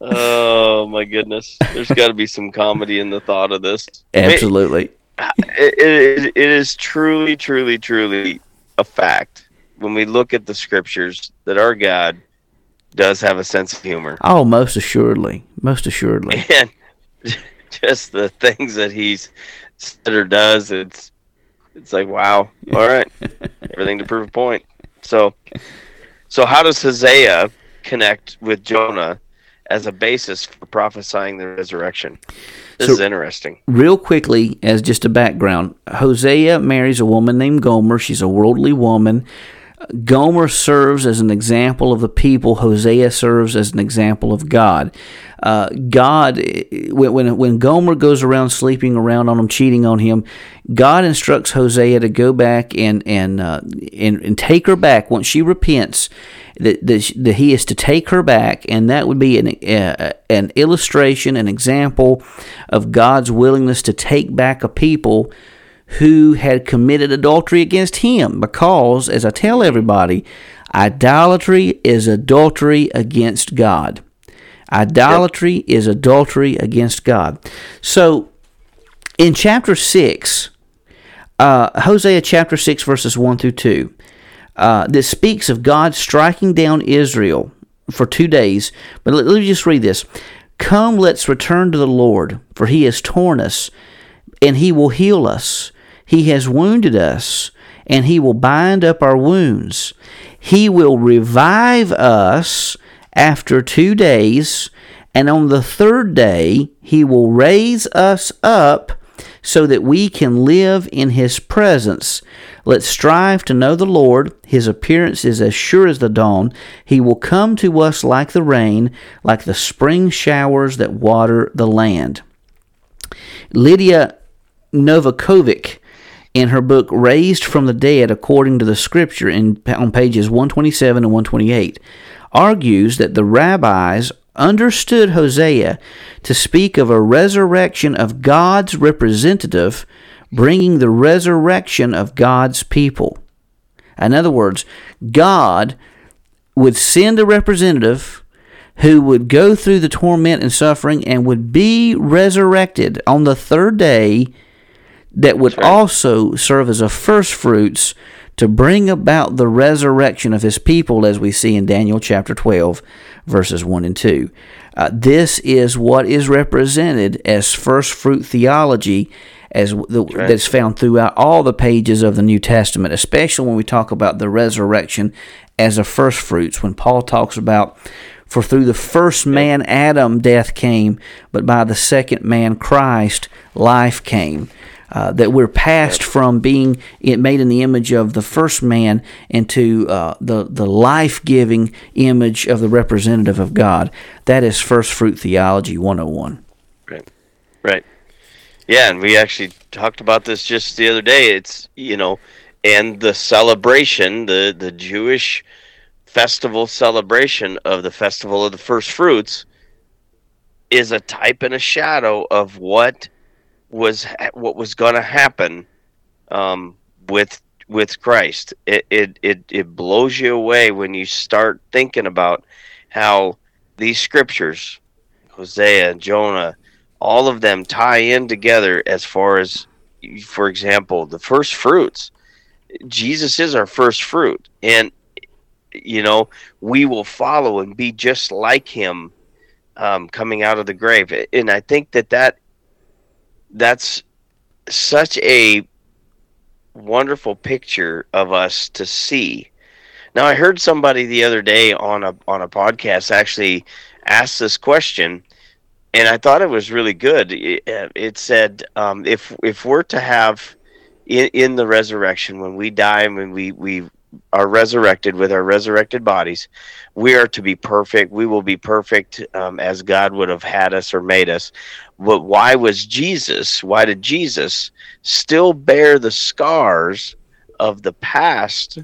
[SPEAKER 2] Oh my goodness! There's got to be some comedy in the thought of this.
[SPEAKER 1] Absolutely.
[SPEAKER 2] It, it, it is truly, truly, truly a fact when we look at the scriptures that our God does have a sense of humor.
[SPEAKER 1] Oh, most assuredly. Most assuredly.
[SPEAKER 2] And just the things that he's said or does, it's it's like wow. All right, everything to prove a point. So, so how does Hosea connect with Jonah as a basis for prophesying the resurrection? This
[SPEAKER 1] So-
[SPEAKER 2] is interesting.
[SPEAKER 1] real quickly as just a background hosea marries a woman named gomer. She's a worldly woman. Gomer serves as an example of the people hosea serves as an example of god. Uh, god when, when, when gomer goes around sleeping around on him cheating on him god instructs hosea to go back and and, uh, and, and take her back once she repents that, that, that he is to take her back, and that would be an, uh, an illustration, an example of God's willingness to take back a people who had committed adultery against him. Because, as I tell everybody, idolatry is adultery against God. Idolatry is adultery against God. So, in chapter 6, uh, Hosea chapter 6, verses 1 through 2, uh, this speaks of God striking down Israel for two days. But let, let me just read this. Come, let's return to the Lord, for he has torn us, and he will heal us. He has wounded us, and he will bind up our wounds. He will revive us after two days, and on the third day he will raise us up so that we can live in his presence. Let's strive to know the Lord. His appearance is as sure as the dawn. He will come to us like the rain, like the spring showers that water the land. Lidija Novakovic, in her book Raised from the Dead According to the Scripture, in, on pages 127 and 128, argues that the rabbis understood Hosea to speak of a resurrection of God's representative, bringing the resurrection of God's people. In other words, God would send a representative who would go through the torment and suffering and would be resurrected on the third day that would
[SPEAKER 2] right.
[SPEAKER 1] also serve as a first fruits to bring about the resurrection of his people as we see in Daniel chapter 12 verses 1 and 2. Uh, this is what is represented as first fruit theology as the,
[SPEAKER 2] right.
[SPEAKER 1] that's found throughout all the pages of the New Testament, especially when we talk about the resurrection as a first fruits. When Paul talks about, for through the first man Adam death came, but by the second man Christ life came. Uh, that we're passed from being it made in the image of the first man into uh, the the life giving image of the representative of God. That is first fruit theology 101.
[SPEAKER 2] Right. Right. Yeah, and we actually talked about this just the other day. It's you know, and the celebration, the the Jewish festival celebration of the festival of the first fruits is a type and a shadow of what was what was going to happen um, with with Christ. It, it it it blows you away when you start thinking about how these scriptures, Hosea, and Jonah, all of them tie in together as far as for example, the first fruits. Jesus is our first fruit and you know, we will follow and be just like him um, coming out of the grave. And I think that that that's such a wonderful picture of us to see. Now, I heard somebody the other day on a on a podcast actually ask this question, and I thought it was really good. It, it said, um, "If if we're to have in, in the resurrection when we die and when we we are resurrected with our resurrected bodies, we are to be perfect. We will be perfect um, as God would have had us or made us. But why was Jesus? Why did Jesus still bear the scars of the past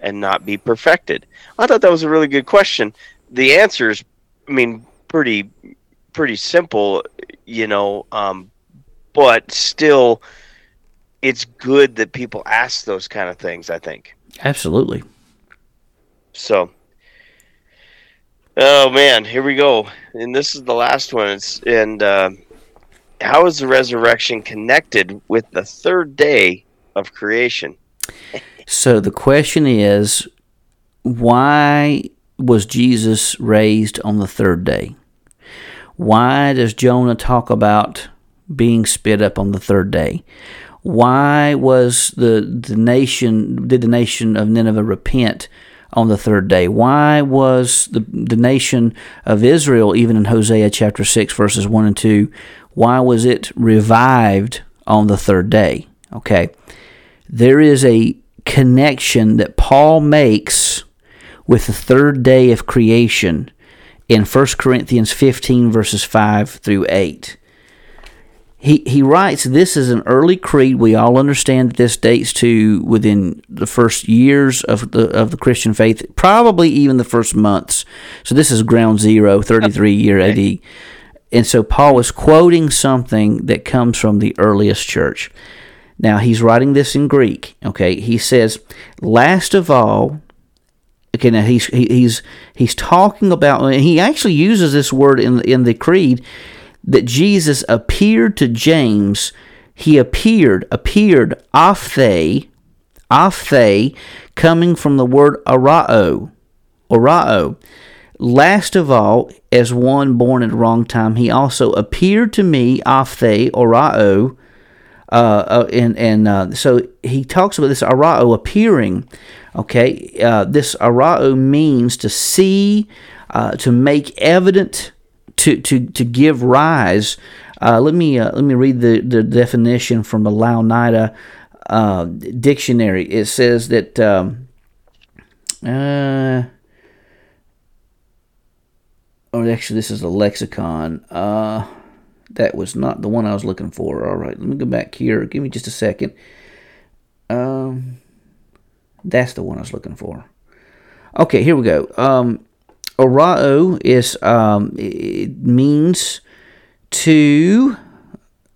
[SPEAKER 2] and not be perfected? I thought that was a really good question. The answer is, I mean, pretty pretty simple, you know, um, but still, it's good that people ask those kind of things. I think.
[SPEAKER 1] Absolutely.
[SPEAKER 2] So, oh man, here we go, and this is the last one. It's and uh, how is the resurrection connected with the third day of creation?
[SPEAKER 1] so the question is, why was Jesus raised on the third day? Why does Jonah talk about being spit up on the third day? Why was the, the nation, did the nation of Nineveh repent on the third day? Why was the, the nation of Israel, even in Hosea chapter 6, verses 1 and 2, why was it revived on the third day? Okay. There is a connection that Paul makes with the third day of creation in 1 Corinthians 15, verses 5 through 8 he, he writes, This is an early creed. We all understand that this dates to within the first years of the, of the Christian faith, probably even the first months. So this is ground zero, 33 year AD. And so Paul is quoting something that comes from the earliest church. Now he's writing this in Greek. Okay, he says, "Last of all." Now he's he's he's talking about. He actually uses this word in in the creed that Jesus appeared to James, he appeared, appeared, aphe, aphe, coming from the word arao, orao. Last of all, as one born at the wrong time, he also appeared to me, aphe, orao, uh, uh, and and uh, so he talks about this arao appearing. Okay, uh, this arao means to see, uh, to make evident, to to to give rise. Uh, let me uh, let me read the, the definition from the Louw-Nida uh, dictionary. It says that. Um, uh, oh, actually, this is a lexicon. That was not the one I was looking for. All right, let me go back here. Give me just a second. Um, that's the one I was looking for. Okay, here we go. Um, orao is um, it means to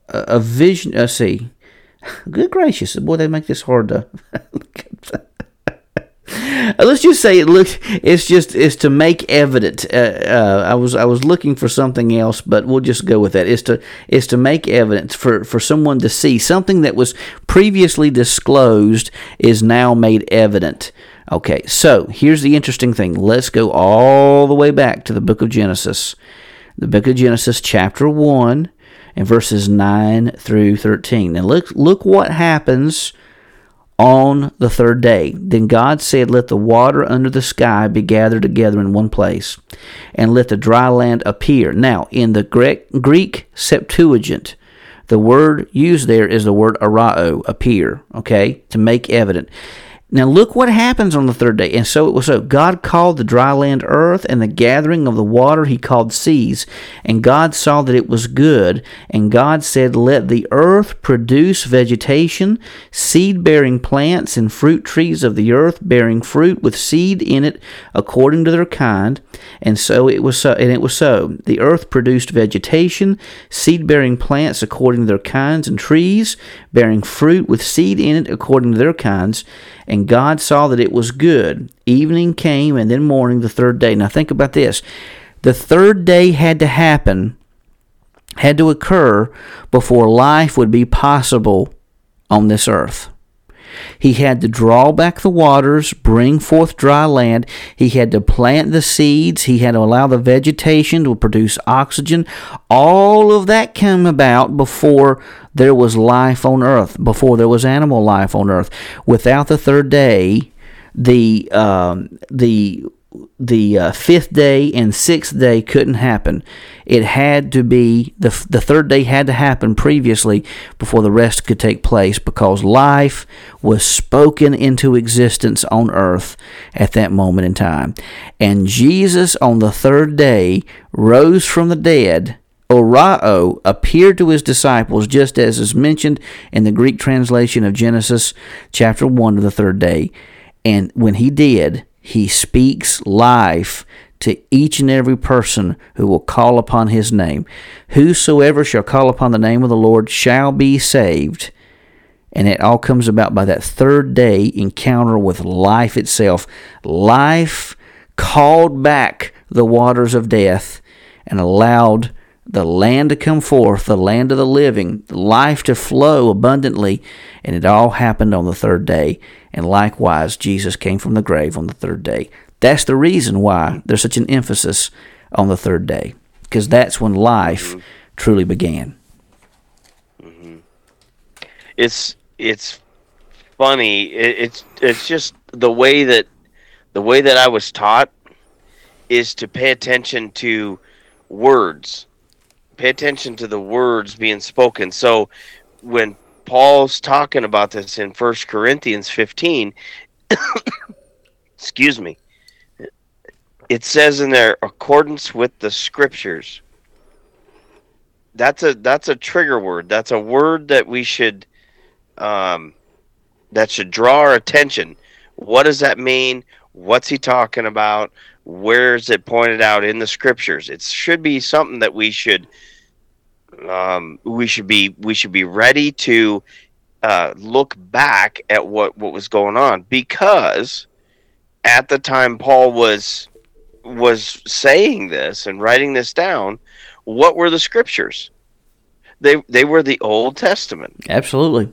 [SPEAKER 1] a, a vision. Let's see. Good gracious, boy, they make this hard to. Let's just say it looks. It's just it's to make evident. Uh, uh, I was I was looking for something else, but we'll just go with that. It's to it's to make evidence for for someone to see something that was previously disclosed is now made evident. Okay, so here's the interesting thing. Let's go all the way back to the book of Genesis. The book of Genesis, chapter 1, and verses 9 through 13. Now, look, look what happens on the third day. Then God said, Let the water under the sky be gathered together in one place, and let the dry land appear. Now, in the Greek Septuagint, the word used there is the word arao, appear, okay, to make evident Now look what happens on the third day. And so it was so. God called the dry land earth, and the gathering of the water he called seas. And God saw that it was good. And God said, Let the earth produce vegetation, seed bearing plants, and fruit trees of the earth bearing fruit with seed in it according to their kind. And so it was so and it was so. The earth produced vegetation, seed bearing plants according to their kinds, and trees bearing fruit with seed in it according to their kinds. And God saw that it was good. Evening came, and then morning, the third day. Now think about this. The third day had to happen, had to occur before life would be possible on this earth. He had to draw back the waters, bring forth dry land. He had to plant the seeds. He had to allow the vegetation to produce oxygen. All of that came about before there was life on earth, before there was animal life on earth. Without the third day, the um, the the uh, fifth day and sixth day couldn't happen. It had to be the the third day had to happen previously before the rest could take place because life was spoken into existence on earth at that moment in time. And Jesus on the third day rose from the dead. Orao appeared to his disciples just as is mentioned in the Greek translation of Genesis chapter 1 of the third day. And when he did, he speaks life to each and every person who will call upon his name. Whosoever shall call upon the name of the Lord shall be saved. And it all comes about by that third day encounter with life itself. Life called back the waters of death and allowed the land to come forth, the land of the living, life to flow abundantly, and it all happened on the third day. And likewise, Jesus came from the grave on the third day. That's the reason why there's such an emphasis on the third day, because that's when life mm-hmm. truly began.
[SPEAKER 2] Mm-hmm. It's it's funny. It, it's it's just the way that the way that I was taught is to pay attention to words pay attention to the words being spoken. So when Paul's talking about this in First Corinthians 15, excuse me, it says in there accordance with the scriptures. That's a that's a trigger word. That's a word that we should um, that should draw our attention. What does that mean? What's he talking about? Where is it pointed out in the scriptures? It should be something that we should um, we should be we should be ready to uh, look back at what what was going on because at the time Paul was was saying this and writing this down, what were the scriptures? They they were the Old Testament.
[SPEAKER 1] Absolutely.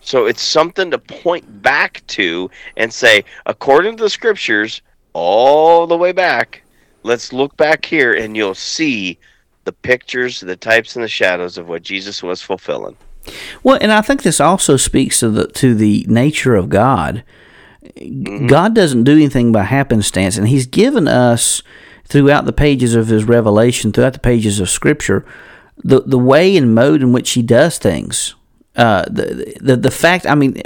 [SPEAKER 2] So it's something to point back to and say, according to the scriptures, all the way back, let's look back here and you'll see the pictures, the types, and the shadows of what Jesus was fulfilling.
[SPEAKER 1] Well, and I think this also speaks to the to the nature of God. Mm-hmm. God doesn't do anything by happenstance, and He's given us throughout the pages of His revelation, throughout the pages of Scripture, the the way and mode in which He does things. Uh, the, the the fact, I mean,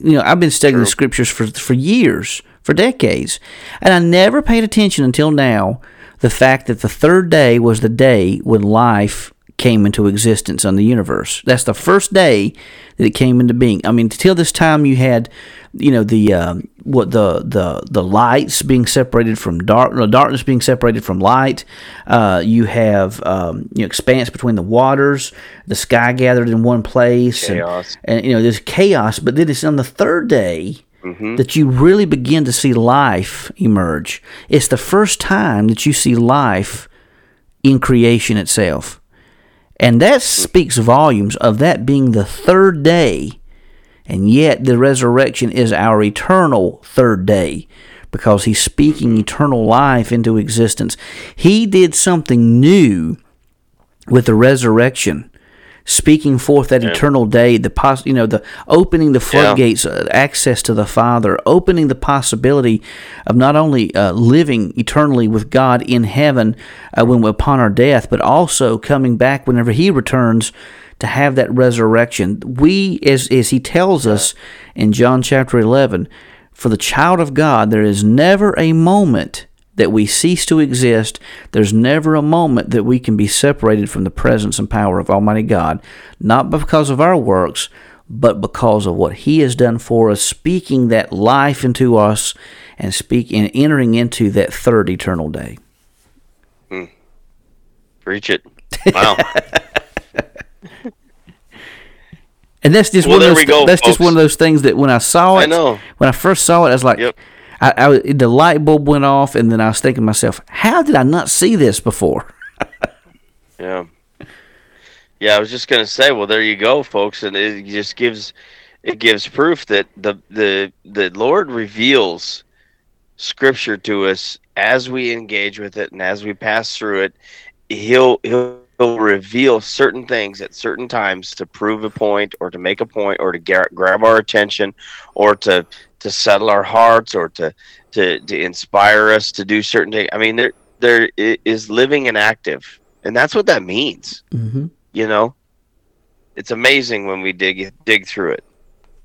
[SPEAKER 1] you know, I've been studying True. the Scriptures for for years, for decades, and I never paid attention until now the fact that the third day was the day when life came into existence on the universe. That's the first day that it came into being. I mean, till this time, you had, you know, the um, what the the the lights being separated from dark, no, darkness being separated from light. Uh, you have um, you know expanse between the waters, the sky gathered in one place,
[SPEAKER 2] chaos.
[SPEAKER 1] And, and you know there's chaos. But then it's on the third day mm-hmm. that you really begin to see life emerge. It's the first time that you see life in creation itself. And that speaks volumes of that being the third day. And yet the resurrection is our eternal third day because he's speaking eternal life into existence. He did something new with the resurrection speaking forth that yeah. eternal day, the pos- you know, the opening the floodgates, yeah. uh, access to the Father, opening the possibility of not only uh, living eternally with God in heaven uh, when upon our death, but also coming back whenever He returns to have that resurrection. We, as, as he tells us in John chapter 11, for the child of God, there is never a moment that we cease to exist. There's never a moment that we can be separated from the presence and power of Almighty God, not because of our works, but because of what He has done for us, speaking that life into us and speak and entering into that third eternal day.
[SPEAKER 2] Hmm. Preach it. Wow.
[SPEAKER 1] and that's just
[SPEAKER 2] Well,
[SPEAKER 1] one of those
[SPEAKER 2] go,
[SPEAKER 1] that's just one of those things that when I saw it,
[SPEAKER 2] I know.
[SPEAKER 1] when I first saw it, I was like,
[SPEAKER 2] Yep.
[SPEAKER 1] I, I, the light bulb went off, and then I was thinking to myself, how did I not see this before?
[SPEAKER 2] Yeah. Yeah, I was just gonna say, well, there you go, folks, and it just gives it gives proof that the the the Lord reveals Scripture to us as we engage with it and as we pass through it. He'll he'll, reveal certain things at certain times to prove a point, or to make a point, or to grab our attention, or to to settle our hearts, or to to to inspire us to do certain things. I mean, there there is living and active, and that's what that means
[SPEAKER 1] Mm-hmm.
[SPEAKER 2] you know it's amazing when we dig dig through it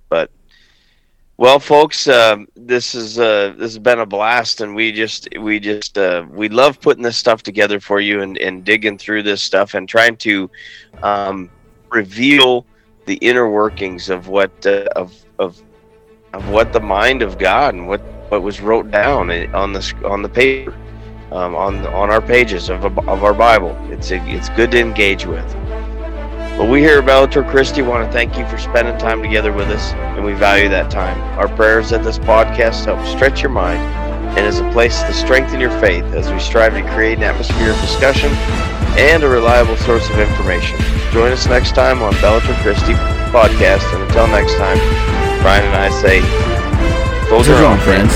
[SPEAKER 2] but well folks um, this is uh, this has been a blast and we just we just uh, we love putting this stuff together for you and, and digging through this stuff and trying to um, reveal the inner workings of what uh, of of of what the mind of God and what what was wrote down on the on the paper um, on on our pages of, of our Bible. It's it's good to engage with. But we here at Bellator Christi want to thank you for spending time together with us, and we value that time. Our prayers at this podcast help stretch your mind and is a place to strengthen your faith as we strive to create an atmosphere of discussion and a reliable source of information. Join us next time on Bellator Christi podcast, and until next time, Brian and I say,
[SPEAKER 1] Those are on, friends.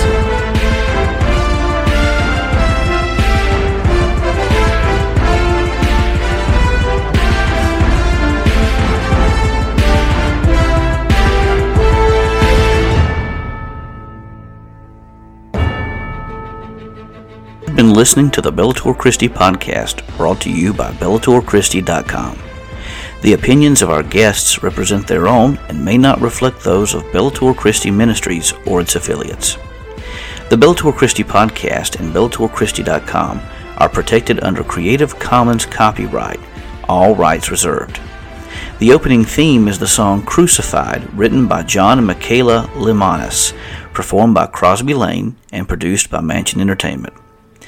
[SPEAKER 1] You've been listening to the Bellator Christi podcast, brought to you by BellatorChristi.com. The opinions of our guests represent their own and may not reflect those of Bellator Christi Ministries or its affiliates. The Bellator Christi podcast and BellatorChristi.com are protected under Creative Commons copyright, all rights reserved. The opening theme is the song Crucified, written by John and Michaela Limanis, performed by Crosby Lane and produced by Mansion Entertainment.